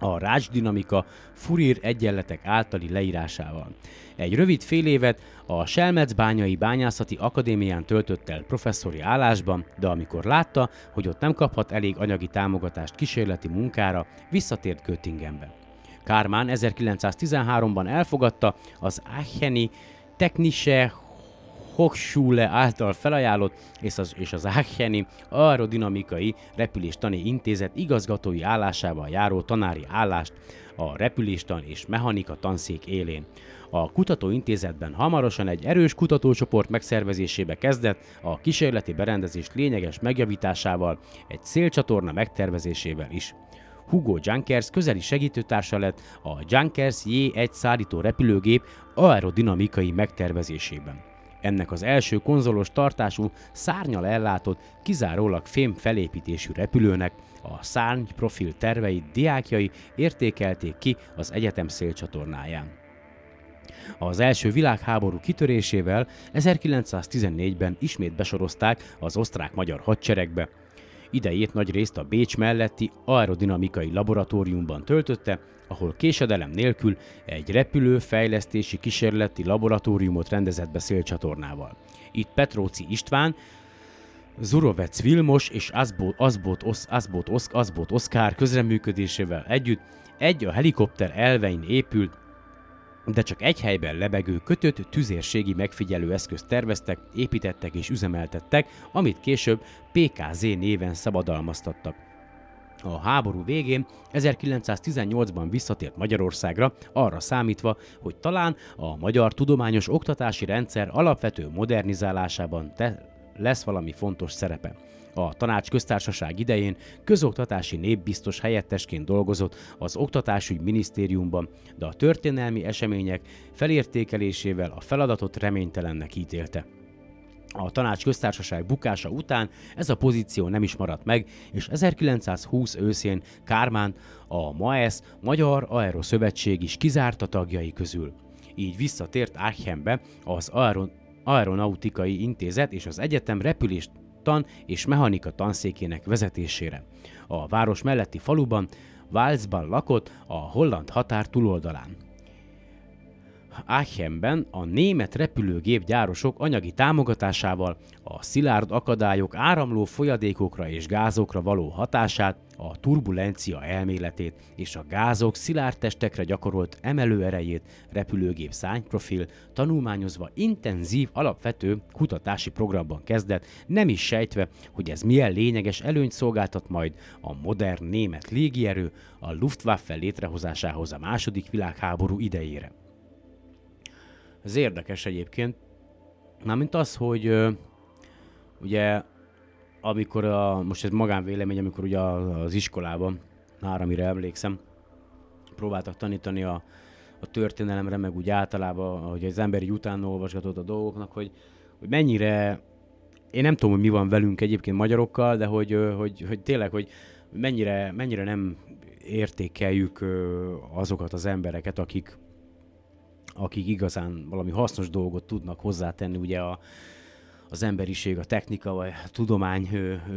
a rácsdinamika Fourier egyenletek általi leírásával. Egy rövid fél évet a Selmec-bányai Bányászati Akadémián töltött el professzori állásban, de amikor látta, hogy ott nem kaphat elég anyagi támogatást kísérleti munkára, visszatért Göttingenbe. Kármán 1913-ban elfogadta az Aacheni Technische Hochschule által felajánlott, és az, és az Aacheni Aerodinamikai Repüléstani Intézet igazgatói állásával járó tanári állást a repüléstan és mechanika tanszék élén. A kutatóintézetben hamarosan egy erős kutatócsoport megszervezésébe kezdett, a kísérleti berendezés lényeges megjavításával, egy szélcsatorna megtervezésével is. Hugo Junkers közeli segítőtársa lett a Junkers J1 szállító repülőgép aerodinamikai megtervezésében. Ennek az első konzolos tartású, szárnyal ellátott, kizárólag fém felépítésű repülőnek a szárny profil terveit diákjai értékelték ki az egyetem szélcsatornáján. Az első világháború kitörésével 1914-ben ismét besorozták az osztrák-magyar hadseregbe. Idejét nagy részt a Bécs melletti aerodinamikai laboratóriumban töltötte, ahol késedelem nélkül egy repülő fejlesztési kísérleti laboratóriumot rendezett be szélcsatornával. Itt Petróci István, Zurovec Vilmos és Azbot, Azbot, Osz, Azbot, Osz, Azbot Oszkár közreműködésével együtt egy a helikopter elvein épült de csak egy helyben lebegő kötött tüzérségi megfigyelő eszközt terveztek, építettek és üzemeltettek, amit később PKZ néven szabadalmaztattak. A háború végén 1918-ban visszatért Magyarországra, arra számítva, hogy talán a magyar tudományos oktatási rendszer alapvető modernizálásában te- lesz valami fontos szerepe. A tanács köztársaság idején közoktatási népbiztos helyettesként dolgozott az Oktatásügy Minisztériumban, de a történelmi események felértékelésével a feladatot reménytelennek ítélte. A tanács köztársaság bukása után ez a pozíció nem is maradt meg, és 1920 őszén Kármán, a MAESZ Magyar Aeroszövetség is kizárta tagjai közül. Így visszatért Aachenbe az Aeron Aeronautikai Intézet és az egyetem repülés tan és mechanika tanszékének vezetésére. A város melletti faluban Walsban lakott a holland határ túloldalán. Aachenben a német repülőgépgyárosok anyagi támogatásával a szilárd akadályok áramló folyadékokra és gázokra való hatását, a turbulencia elméletét és a gázok szilárd testekre gyakorolt emelő erejét repülőgép szányprofil tanulmányozva intenzív alapvető kutatási programban kezdett, nem is sejtve, hogy ez milyen lényeges előnyt szolgáltat majd a modern német légierő a Luftwaffe létrehozásához a második világháború idejére. Ez érdekes egyébként. Mármint az, hogy ugye amikor a, most ez magánvélemény, amikor ugye az iskolában, már amire emlékszem, próbáltak tanítani a, a történelemre, meg úgy általában, hogy az ember így utána olvasgatott a dolgoknak, hogy, hogy mennyire, én nem tudom, hogy mi van velünk egyébként magyarokkal, de hogy, hogy, hogy tényleg, hogy mennyire, mennyire nem értékeljük azokat az embereket, akik, akik igazán valami hasznos dolgot tudnak hozzátenni ugye a, az emberiség, a technika vagy a tudomány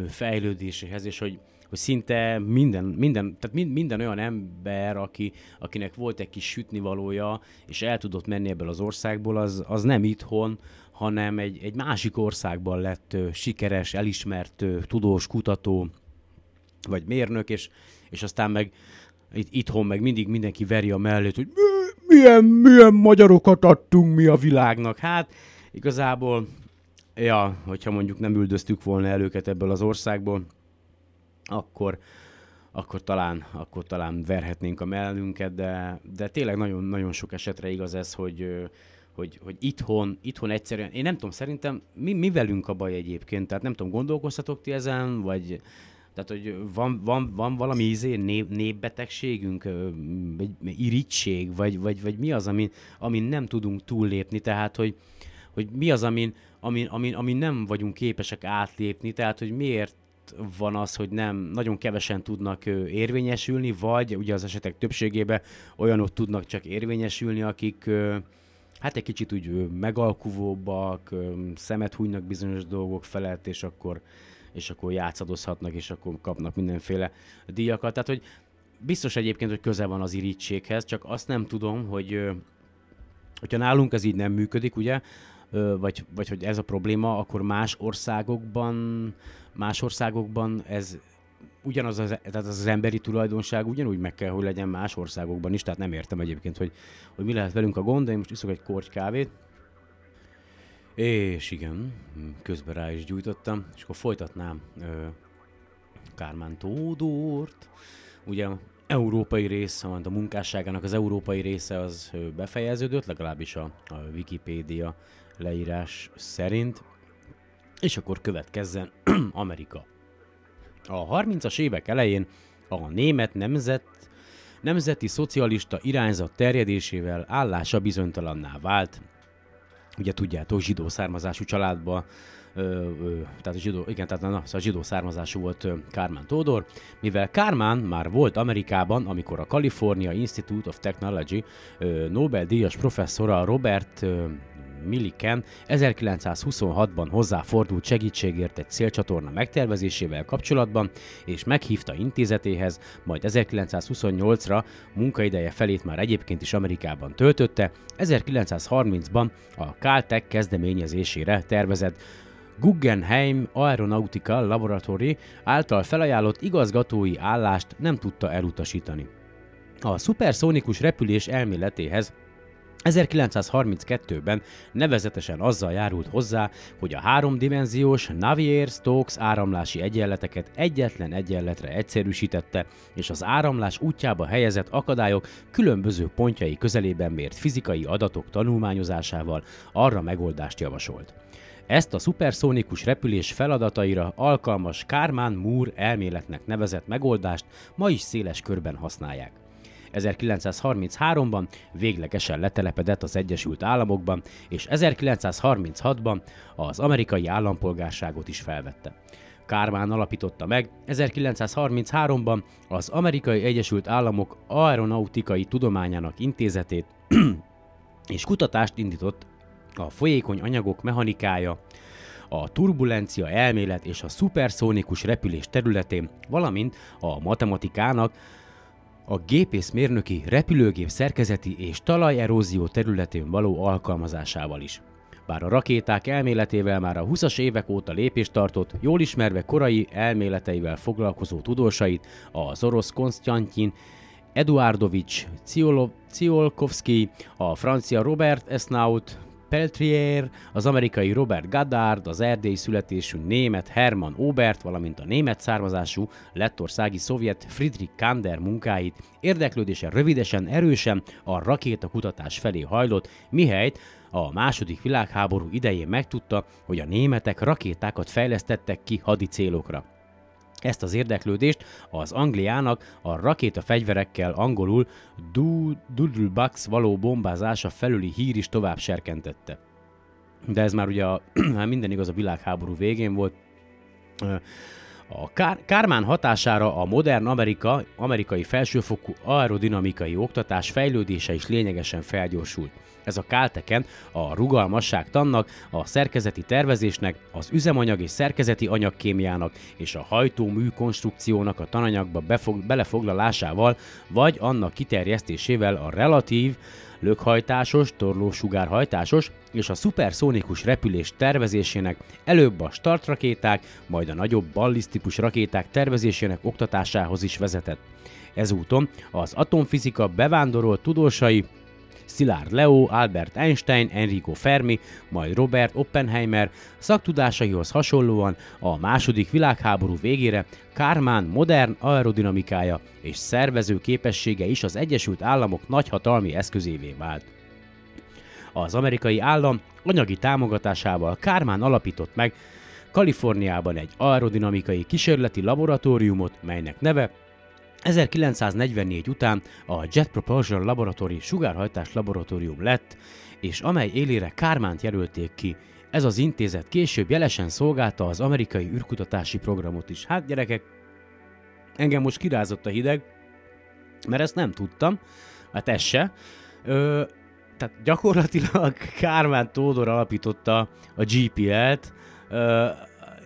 fejlődéséhez, és hogy, hogy szinte minden, minden, tehát mind, minden olyan ember, aki, akinek volt egy kis sütnivalója, és el tudott menni ebből az országból, az, az nem itthon, hanem egy, egy másik országban lett sikeres, elismert tudós, kutató, vagy mérnök, és, és aztán meg itt, itthon meg mindig mindenki veri a mellét, hogy milyen, milyen magyarokat adtunk mi a világnak. Hát igazából, ja, hogyha mondjuk nem üldöztük volna el őket ebből az országból, akkor, akkor talán, akkor talán verhetnénk a mellünket, de, de tényleg nagyon, nagyon sok esetre igaz ez, hogy, hogy, hogy itthon, itthon egyszerűen, én nem tudom, szerintem mi, mi velünk a baj egyébként, tehát nem tudom, gondolkoztatok ti ezen, vagy, tehát, hogy van, van, van valami izé, nép, népbetegségünk, vagy irítség, vagy, vagy, vagy mi az, amin, amin nem tudunk túllépni, tehát, hogy, hogy mi az, amin, amin, amin, amin nem vagyunk képesek átlépni, tehát, hogy miért van az, hogy nem nagyon kevesen tudnak érvényesülni, vagy ugye az esetek többségében olyanok tudnak csak érvényesülni, akik hát egy kicsit úgy megalkuvóbbak, szemet hunynak bizonyos dolgok felett, és akkor és akkor játszadozhatnak, és akkor kapnak mindenféle díjakat. Tehát, hogy biztos egyébként, hogy köze van az irítséghez, csak azt nem tudom, hogy hogyha nálunk ez így nem működik, ugye, vagy, vagy hogy ez a probléma, akkor más országokban, más országokban ez ugyanaz az, tehát az, az emberi tulajdonság ugyanúgy meg kell, hogy legyen más országokban is, tehát nem értem egyébként, hogy, hogy mi lehet velünk a gond, de én most iszok egy korty kávét. És igen, közben rá is gyújtottam, és akkor folytatnám ö, Kármán Tódort. Ugye európai része, a munkásságának az európai része az befejeződött, legalábbis a, a Wikipédia leírás szerint. És akkor következzen Amerika. A 30-as évek elején a német nemzet, nemzeti szocialista irányzat terjedésével állása bizonytalanná vált. Ugye tudjátok, zsidó származású családba tehát a zsidó, igen, tehát na, szóval zsidó származású volt Kármán Tódor, mivel Kármán már volt Amerikában, amikor a California Institute of Technology Nobel-díjas professzora Robert Milliken 1926-ban hozzáfordult segítségért egy célcsatorna megtervezésével kapcsolatban, és meghívta intézetéhez, majd 1928-ra munkaideje felét már egyébként is Amerikában töltötte, 1930-ban a Caltech kezdeményezésére tervezett Guggenheim Aeronautical Laboratory által felajánlott igazgatói állást nem tudta elutasítani. A szuperszónikus repülés elméletéhez 1932-ben nevezetesen azzal járult hozzá, hogy a háromdimenziós Navier-Stokes áramlási egyenleteket egyetlen egyenletre egyszerűsítette, és az áramlás útjába helyezett akadályok különböző pontjai közelében mért fizikai adatok tanulmányozásával arra megoldást javasolt. Ezt a szuperszónikus repülés feladataira alkalmas Kármán-Moore elméletnek nevezett megoldást ma is széles körben használják. 1933-ban véglegesen letelepedett az Egyesült Államokban, és 1936-ban az amerikai állampolgárságot is felvette. Kármán alapította meg 1933-ban az Amerikai Egyesült Államok Aeronautikai Tudományának Intézetét, és kutatást indított a folyékony anyagok mechanikája, a turbulencia elmélet és a szuperszónikus repülés területén, valamint a matematikának, a gépészmérnöki repülőgép szerkezeti és talajerózió területén való alkalmazásával is. Bár a rakéták elméletével már a 20-as évek óta lépést tartott, jól ismerve korai elméleteivel foglalkozó tudósait, az orosz Konstantin Eduardovics Ciolkovsky, a francia Robert Esnaut, Peltrier, az amerikai Robert Goddard, az erdélyi születésű német Hermann Obert, valamint a német származású lettországi szovjet Friedrich Kander munkáit érdeklődése rövidesen erősen a rakétakutatás felé hajlott, mihelyt a második világháború idején megtudta, hogy a németek rakétákat fejlesztettek ki hadi célokra. Ezt az érdeklődést az Angliának a rakéta fegyverekkel angolul Doodlebugs való bombázása felüli hír is tovább serkentette. De ez már ugye a, minden igaz a világháború végén volt. A Kár- Kármán hatására a modern Amerika, amerikai felsőfokú aerodinamikai oktatás fejlődése is lényegesen felgyorsult. Ez a kálteken a rugalmasság tannak, a szerkezeti tervezésnek, az üzemanyag és szerkezeti anyagkémiának és a hajtómű konstrukciónak a tananyagba befog, belefoglalásával, vagy annak kiterjesztésével a relatív, lökhajtásos, torlósugárhajtásos és a szuperszónikus repülés tervezésének, előbb a startrakéták, majd a nagyobb ballisztikus rakéták tervezésének oktatásához is vezetett. Ezúton az atomfizika bevándorolt tudósai Szilárd Leo, Albert Einstein, Enrico Fermi, majd Robert Oppenheimer szaktudásaihoz hasonlóan a második világháború végére Kármán modern aerodinamikája és szervező képessége is az Egyesült Államok nagyhatalmi eszközévé vált. Az amerikai állam anyagi támogatásával Kármán alapított meg Kaliforniában egy aerodinamikai kísérleti laboratóriumot, melynek neve 1944 után a Jet Propulsion Laboratory sugárhajtás laboratórium lett, és amely élére Kármánt jelölték ki. Ez az intézet később jelesen szolgálta az amerikai űrkutatási programot is. Hát gyerekek, engem most kirázott a hideg, mert ezt nem tudtam, hát ez se. Ö, tehát gyakorlatilag Kármán Tódor alapította a GPL-t,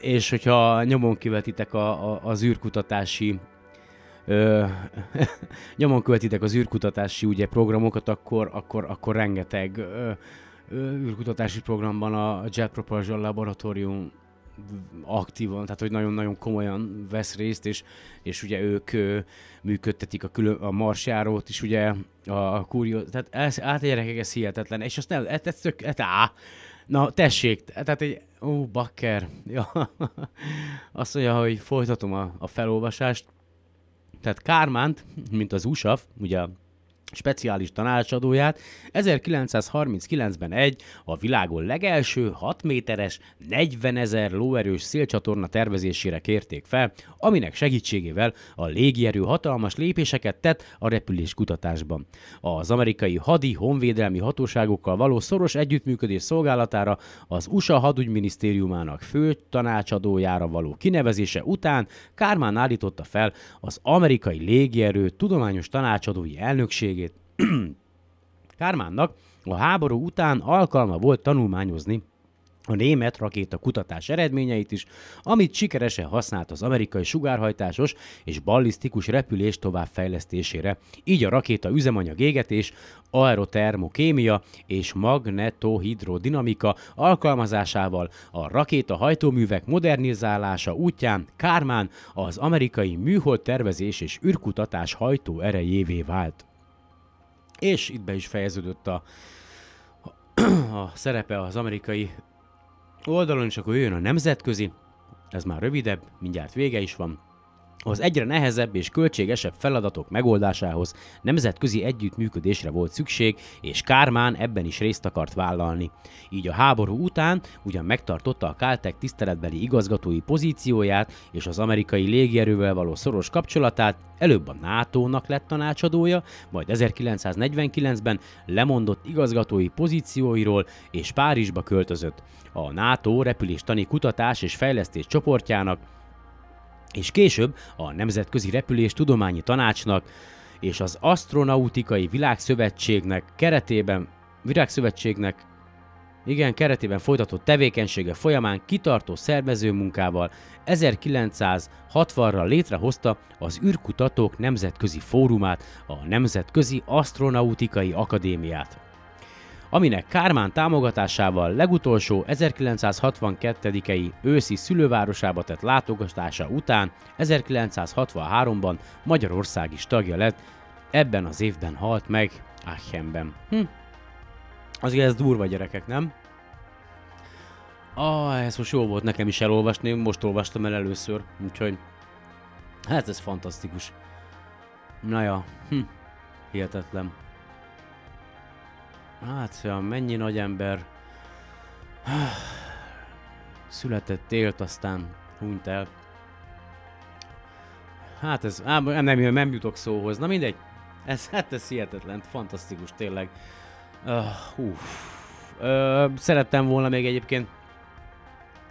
és hogyha nyomon kivetitek a, a, az űrkutatási ö, nyomon követitek az űrkutatási ugye, programokat, akkor, akkor, akkor rengeteg ö, ö, űrkutatási programban a Jet Propulsion Laboratorium aktívan, tehát hogy nagyon-nagyon komolyan vesz részt, és, és ugye ők ö, működtetik a, külön, a marsjárót is, ugye a, a kurió, tehát ez, át gyerekek, ez hihetetlen, és azt nem, ez, ez tök, ez, á, Na, tessék, tehát egy... Ó, bakker. Ja. Azt mondja, hogy folytatom a, a felolvasást. Tehát Kármánt, mint az USAF, ugye speciális tanácsadóját 1939-ben egy a világon legelső 6 méteres, 40 ezer lóerős szélcsatorna tervezésére kérték fel, aminek segítségével a légierő hatalmas lépéseket tett a repülés kutatásban. Az amerikai hadi honvédelmi hatóságokkal való szoros együttműködés szolgálatára az USA hadügyminisztériumának fő tanácsadójára való kinevezése után Kármán állította fel az amerikai légierő tudományos tanácsadói elnökség segítségét. Kármánnak a háború után alkalma volt tanulmányozni a német rakéta kutatás eredményeit is, amit sikeresen használt az amerikai sugárhajtásos és ballisztikus repülés továbbfejlesztésére, így a rakéta üzemanyag égetés, aerotermokémia és magnetohidrodinamika alkalmazásával a rakéta hajtóművek modernizálása útján Kármán az amerikai műhold tervezés és űrkutatás hajtó erejévé vált. És itt be is fejeződött a, a szerepe az amerikai oldalon, és akkor jöjjön a nemzetközi, ez már rövidebb, mindjárt vége is van. Az egyre nehezebb és költségesebb feladatok megoldásához nemzetközi együttműködésre volt szükség, és Kármán ebben is részt akart vállalni. Így a háború után ugyan megtartotta a Caltech tiszteletbeli igazgatói pozícióját és az amerikai légierővel való szoros kapcsolatát, előbb a NATO-nak lett tanácsadója, majd 1949-ben lemondott igazgatói pozícióiról és Párizsba költözött. A NATO repüléstani kutatás és fejlesztés csoportjának és később a Nemzetközi Repülés Tudományi Tanácsnak és az Astronautikai Világszövetségnek keretében, Világszövetségnek igen, keretében folytatott tevékenysége folyamán kitartó szervező munkával 1960-ra létrehozta az űrkutatók nemzetközi fórumát, a Nemzetközi Astronautikai Akadémiát aminek Kármán támogatásával legutolsó 1962-i őszi szülővárosába tett látogatása után 1963-ban Magyarország is tagja lett, ebben az évben halt meg Aachenben. Hm. Azért ez durva gyerekek, nem? Ah, ez most jó volt nekem is elolvasni, most olvastam el először, úgyhogy hát ez fantasztikus. Na ja, hm. hihetetlen. Hát, ja, mennyi nagy ember született, élt, aztán hunyt el. Hát ez, á, nem, nem, jutok szóhoz. Na mindegy. Ez, hát ez hihetetlen, fantasztikus tényleg. Uh. Uh, szerettem volna még egyébként,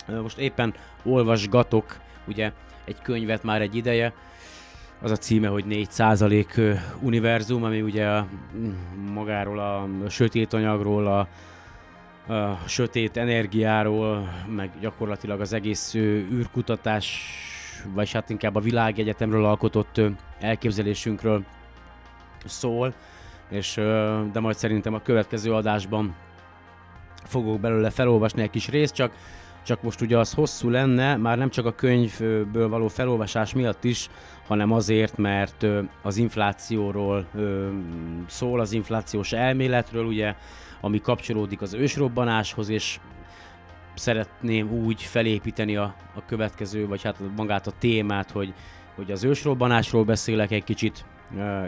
uh, most éppen olvasgatok, ugye, egy könyvet már egy ideje, az a címe, hogy 4% univerzum, ami ugye a, magáról a sötét anyagról, a, a sötét energiáról, meg gyakorlatilag az egész űrkutatás, vagy hát inkább a világegyetemről alkotott elképzelésünkről szól, és de majd szerintem a következő adásban fogok belőle felolvasni egy kis részt, csak csak most ugye az hosszú lenne, már nem csak a könyvből való felolvasás miatt is, hanem azért, mert az inflációról szól, az inflációs elméletről, ugye, ami kapcsolódik az ősrobbanáshoz, és szeretném úgy felépíteni a, a következő, vagy hát magát a témát, hogy, hogy az ősrobbanásról beszélek egy kicsit,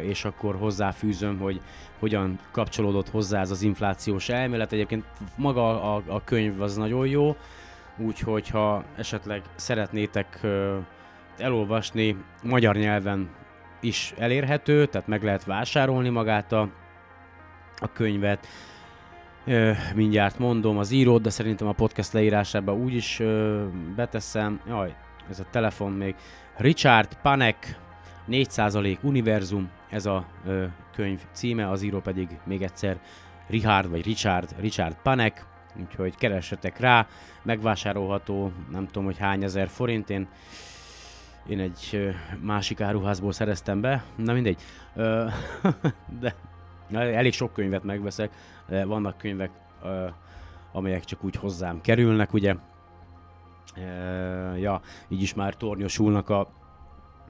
és akkor hozzáfűzöm, hogy hogyan kapcsolódott hozzá ez az inflációs elmélet. Egyébként maga a, a könyv az nagyon jó, úgyhogy ha esetleg szeretnétek elolvasni, magyar nyelven is elérhető, tehát meg lehet vásárolni magát a, a könyvet. Mindjárt mondom az írót, de szerintem a podcast leírásába úgy is beteszem. Jaj, ez a telefon még. Richard Panek, 4% Univerzum, ez a könyv címe, az író pedig még egyszer Richard vagy Richard, Richard Panek, úgyhogy keressetek rá, megvásárolható, nem tudom, hogy hány ezer forint, én, én egy másik áruházból szereztem be, na mindegy, de elég sok könyvet megveszek, de vannak könyvek, amelyek csak úgy hozzám kerülnek, ugye, ja, így is már tornyosulnak a,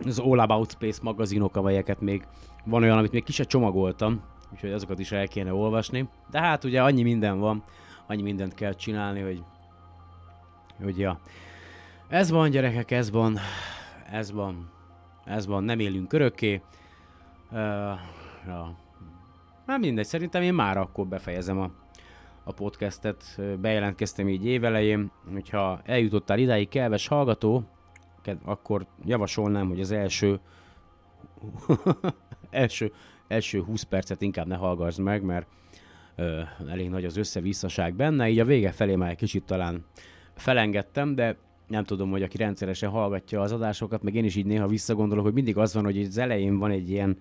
az All About Space magazinok, amelyeket még van olyan, amit még ki csomagoltam, úgyhogy azokat is el kéne olvasni. De hát ugye annyi minden van, annyi mindent kell csinálni, hogy, hogy ja. Ez van, gyerekek, ez van, ez van, ez van, nem élünk örökké. Uh, ja. Nem mindegy, szerintem én már akkor befejezem a, a podcastet. Bejelentkeztem így évelején, hogyha eljutottál idáig, kelves hallgató, akkor javasolnám, hogy az első első, első 20 percet inkább ne hallgass meg, mert elég nagy az összevisszaság benne, így a vége felé már egy kicsit talán felengedtem, de nem tudom, hogy aki rendszeresen hallgatja az adásokat, meg én is így néha visszagondolok, hogy mindig az van, hogy az elején van egy ilyen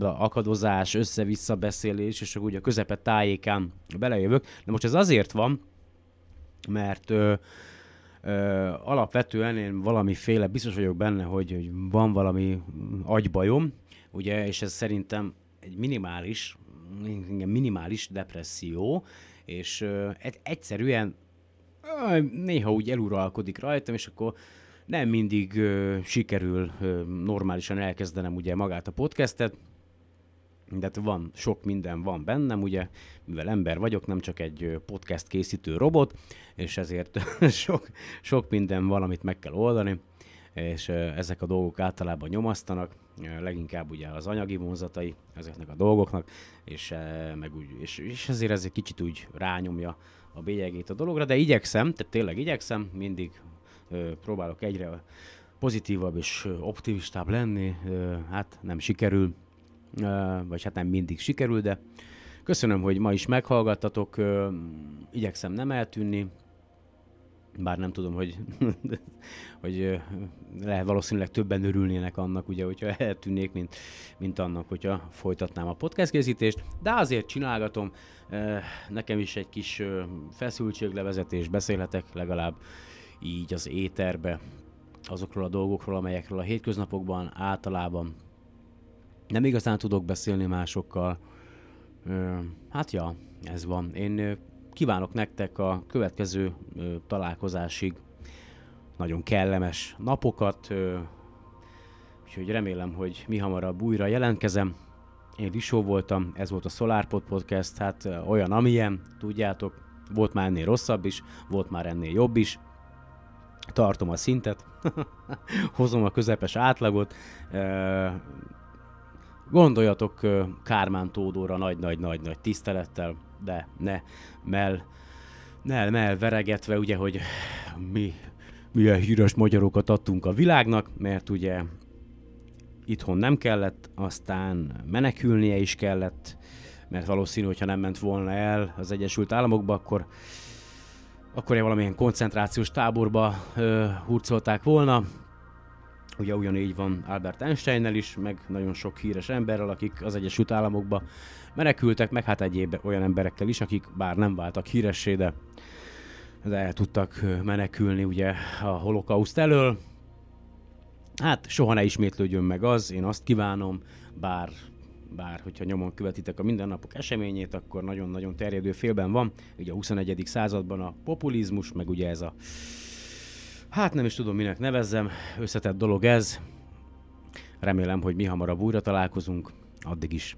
akadozás, össze-vissza beszélés, és akkor ugye a közepet tájékán belejövök. De most ez azért van, mert ö, ö, alapvetően én valamiféle, biztos vagyok benne, hogy, hogy van valami agybajom, ugye, és ez szerintem egy minimális, minimális depresszió, és ö, egy, egyszerűen néha úgy eluralkodik rajtam, és akkor nem mindig sikerül normálisan elkezdenem ugye magát a podcastet, de hát van, sok minden van bennem, ugye, mivel ember vagyok, nem csak egy podcast készítő robot, és ezért sok, sok minden van, amit meg kell oldani, és ezek a dolgok általában nyomasztanak, leginkább ugye az anyagi vonzatai ezeknek a dolgoknak, és, meg úgy, és, és ezért ez egy kicsit úgy rányomja a bélyegét a dologra, de igyekszem, tehát tényleg igyekszem, mindig próbálok egyre pozitívabb és optimistább lenni, hát nem sikerül, vagy hát nem mindig sikerül, de köszönöm, hogy ma is meghallgattatok, igyekszem nem eltűnni, bár nem tudom, hogy, hogy lehet valószínűleg többen örülnének annak, ugye, hogyha eltűnnék, mint, mint annak, hogyha folytatnám a podcast készítést, de azért csinálgatom, nekem is egy kis feszültséglevezetés, beszélhetek legalább így az éterbe azokról a dolgokról, amelyekről a hétköznapokban általában nem igazán tudok beszélni másokkal. Hát ja, ez van. Én kívánok nektek a következő találkozásig nagyon kellemes napokat, úgyhogy remélem, hogy mi hamarabb újra jelentkezem. Én Risó voltam, ez volt a SolarPod Podcast, hát olyan amilyen, tudjátok, volt már ennél rosszabb is, volt már ennél jobb is, tartom a szintet, hozom a közepes átlagot, gondoljatok Kármán Tódóra nagy-nagy-nagy-nagy tisztelettel, de ne mell, ne mell veregetve, ugye, hogy mi milyen híres magyarokat adtunk a világnak, mert ugye itthon nem kellett, aztán menekülnie is kellett, mert valószínű, hogyha nem ment volna el az Egyesült Államokba, akkor akkor valamilyen koncentrációs táborba ö, hurcolták volna. Ugye ugyanígy van Albert Einsteinnel is, meg nagyon sok híres emberrel, akik az Egyesült Államokba menekültek, meg hát egyéb olyan emberekkel is, akik bár nem váltak híressé, de, de el tudtak menekülni ugye a holokauszt elől. Hát soha ne ismétlődjön meg az, én azt kívánom, bár bár hogyha nyomon követitek a mindennapok eseményét, akkor nagyon-nagyon terjedő félben van. Ugye a 21. században a populizmus, meg ugye ez a hát nem is tudom minek nevezzem, összetett dolog ez. Remélem, hogy mi hamarabb újra találkozunk. Addig is.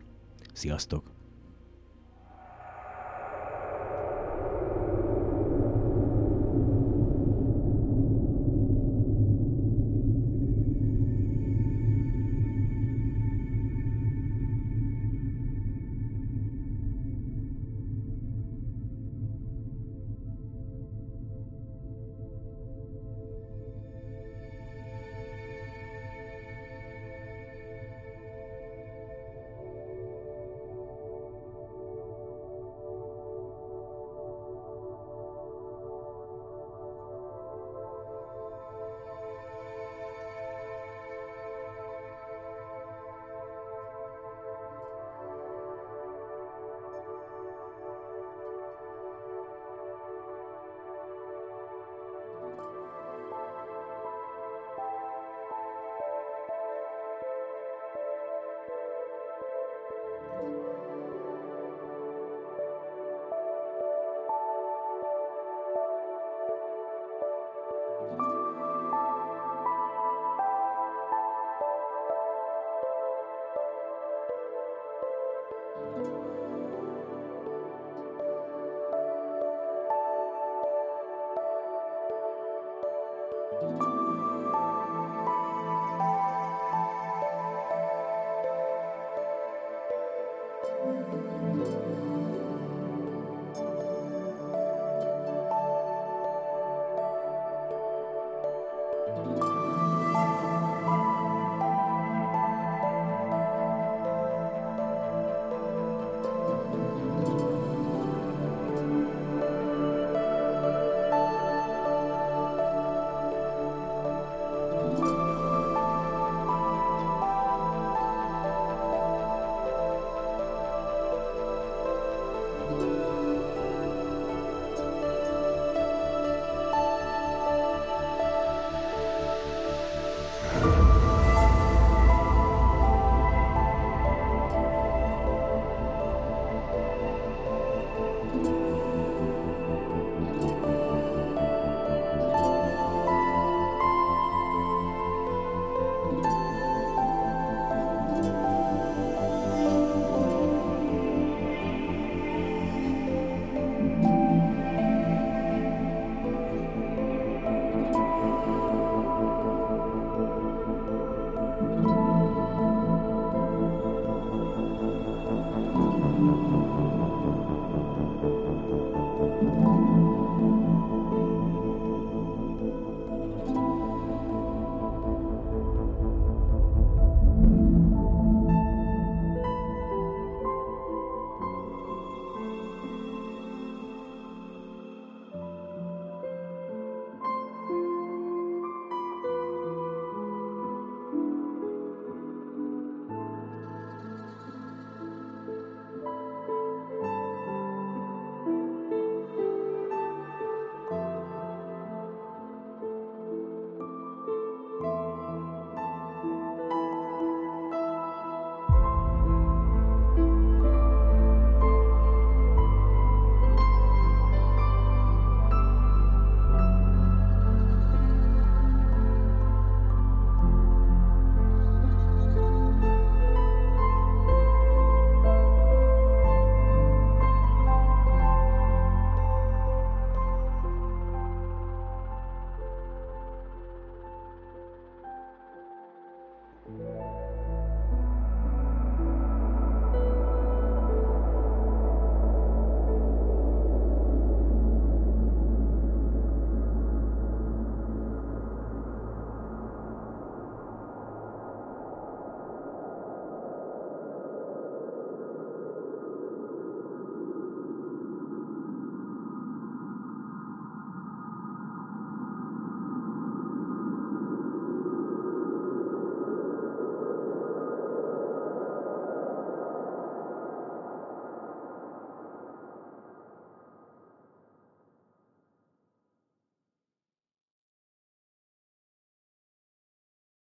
Sziasztok!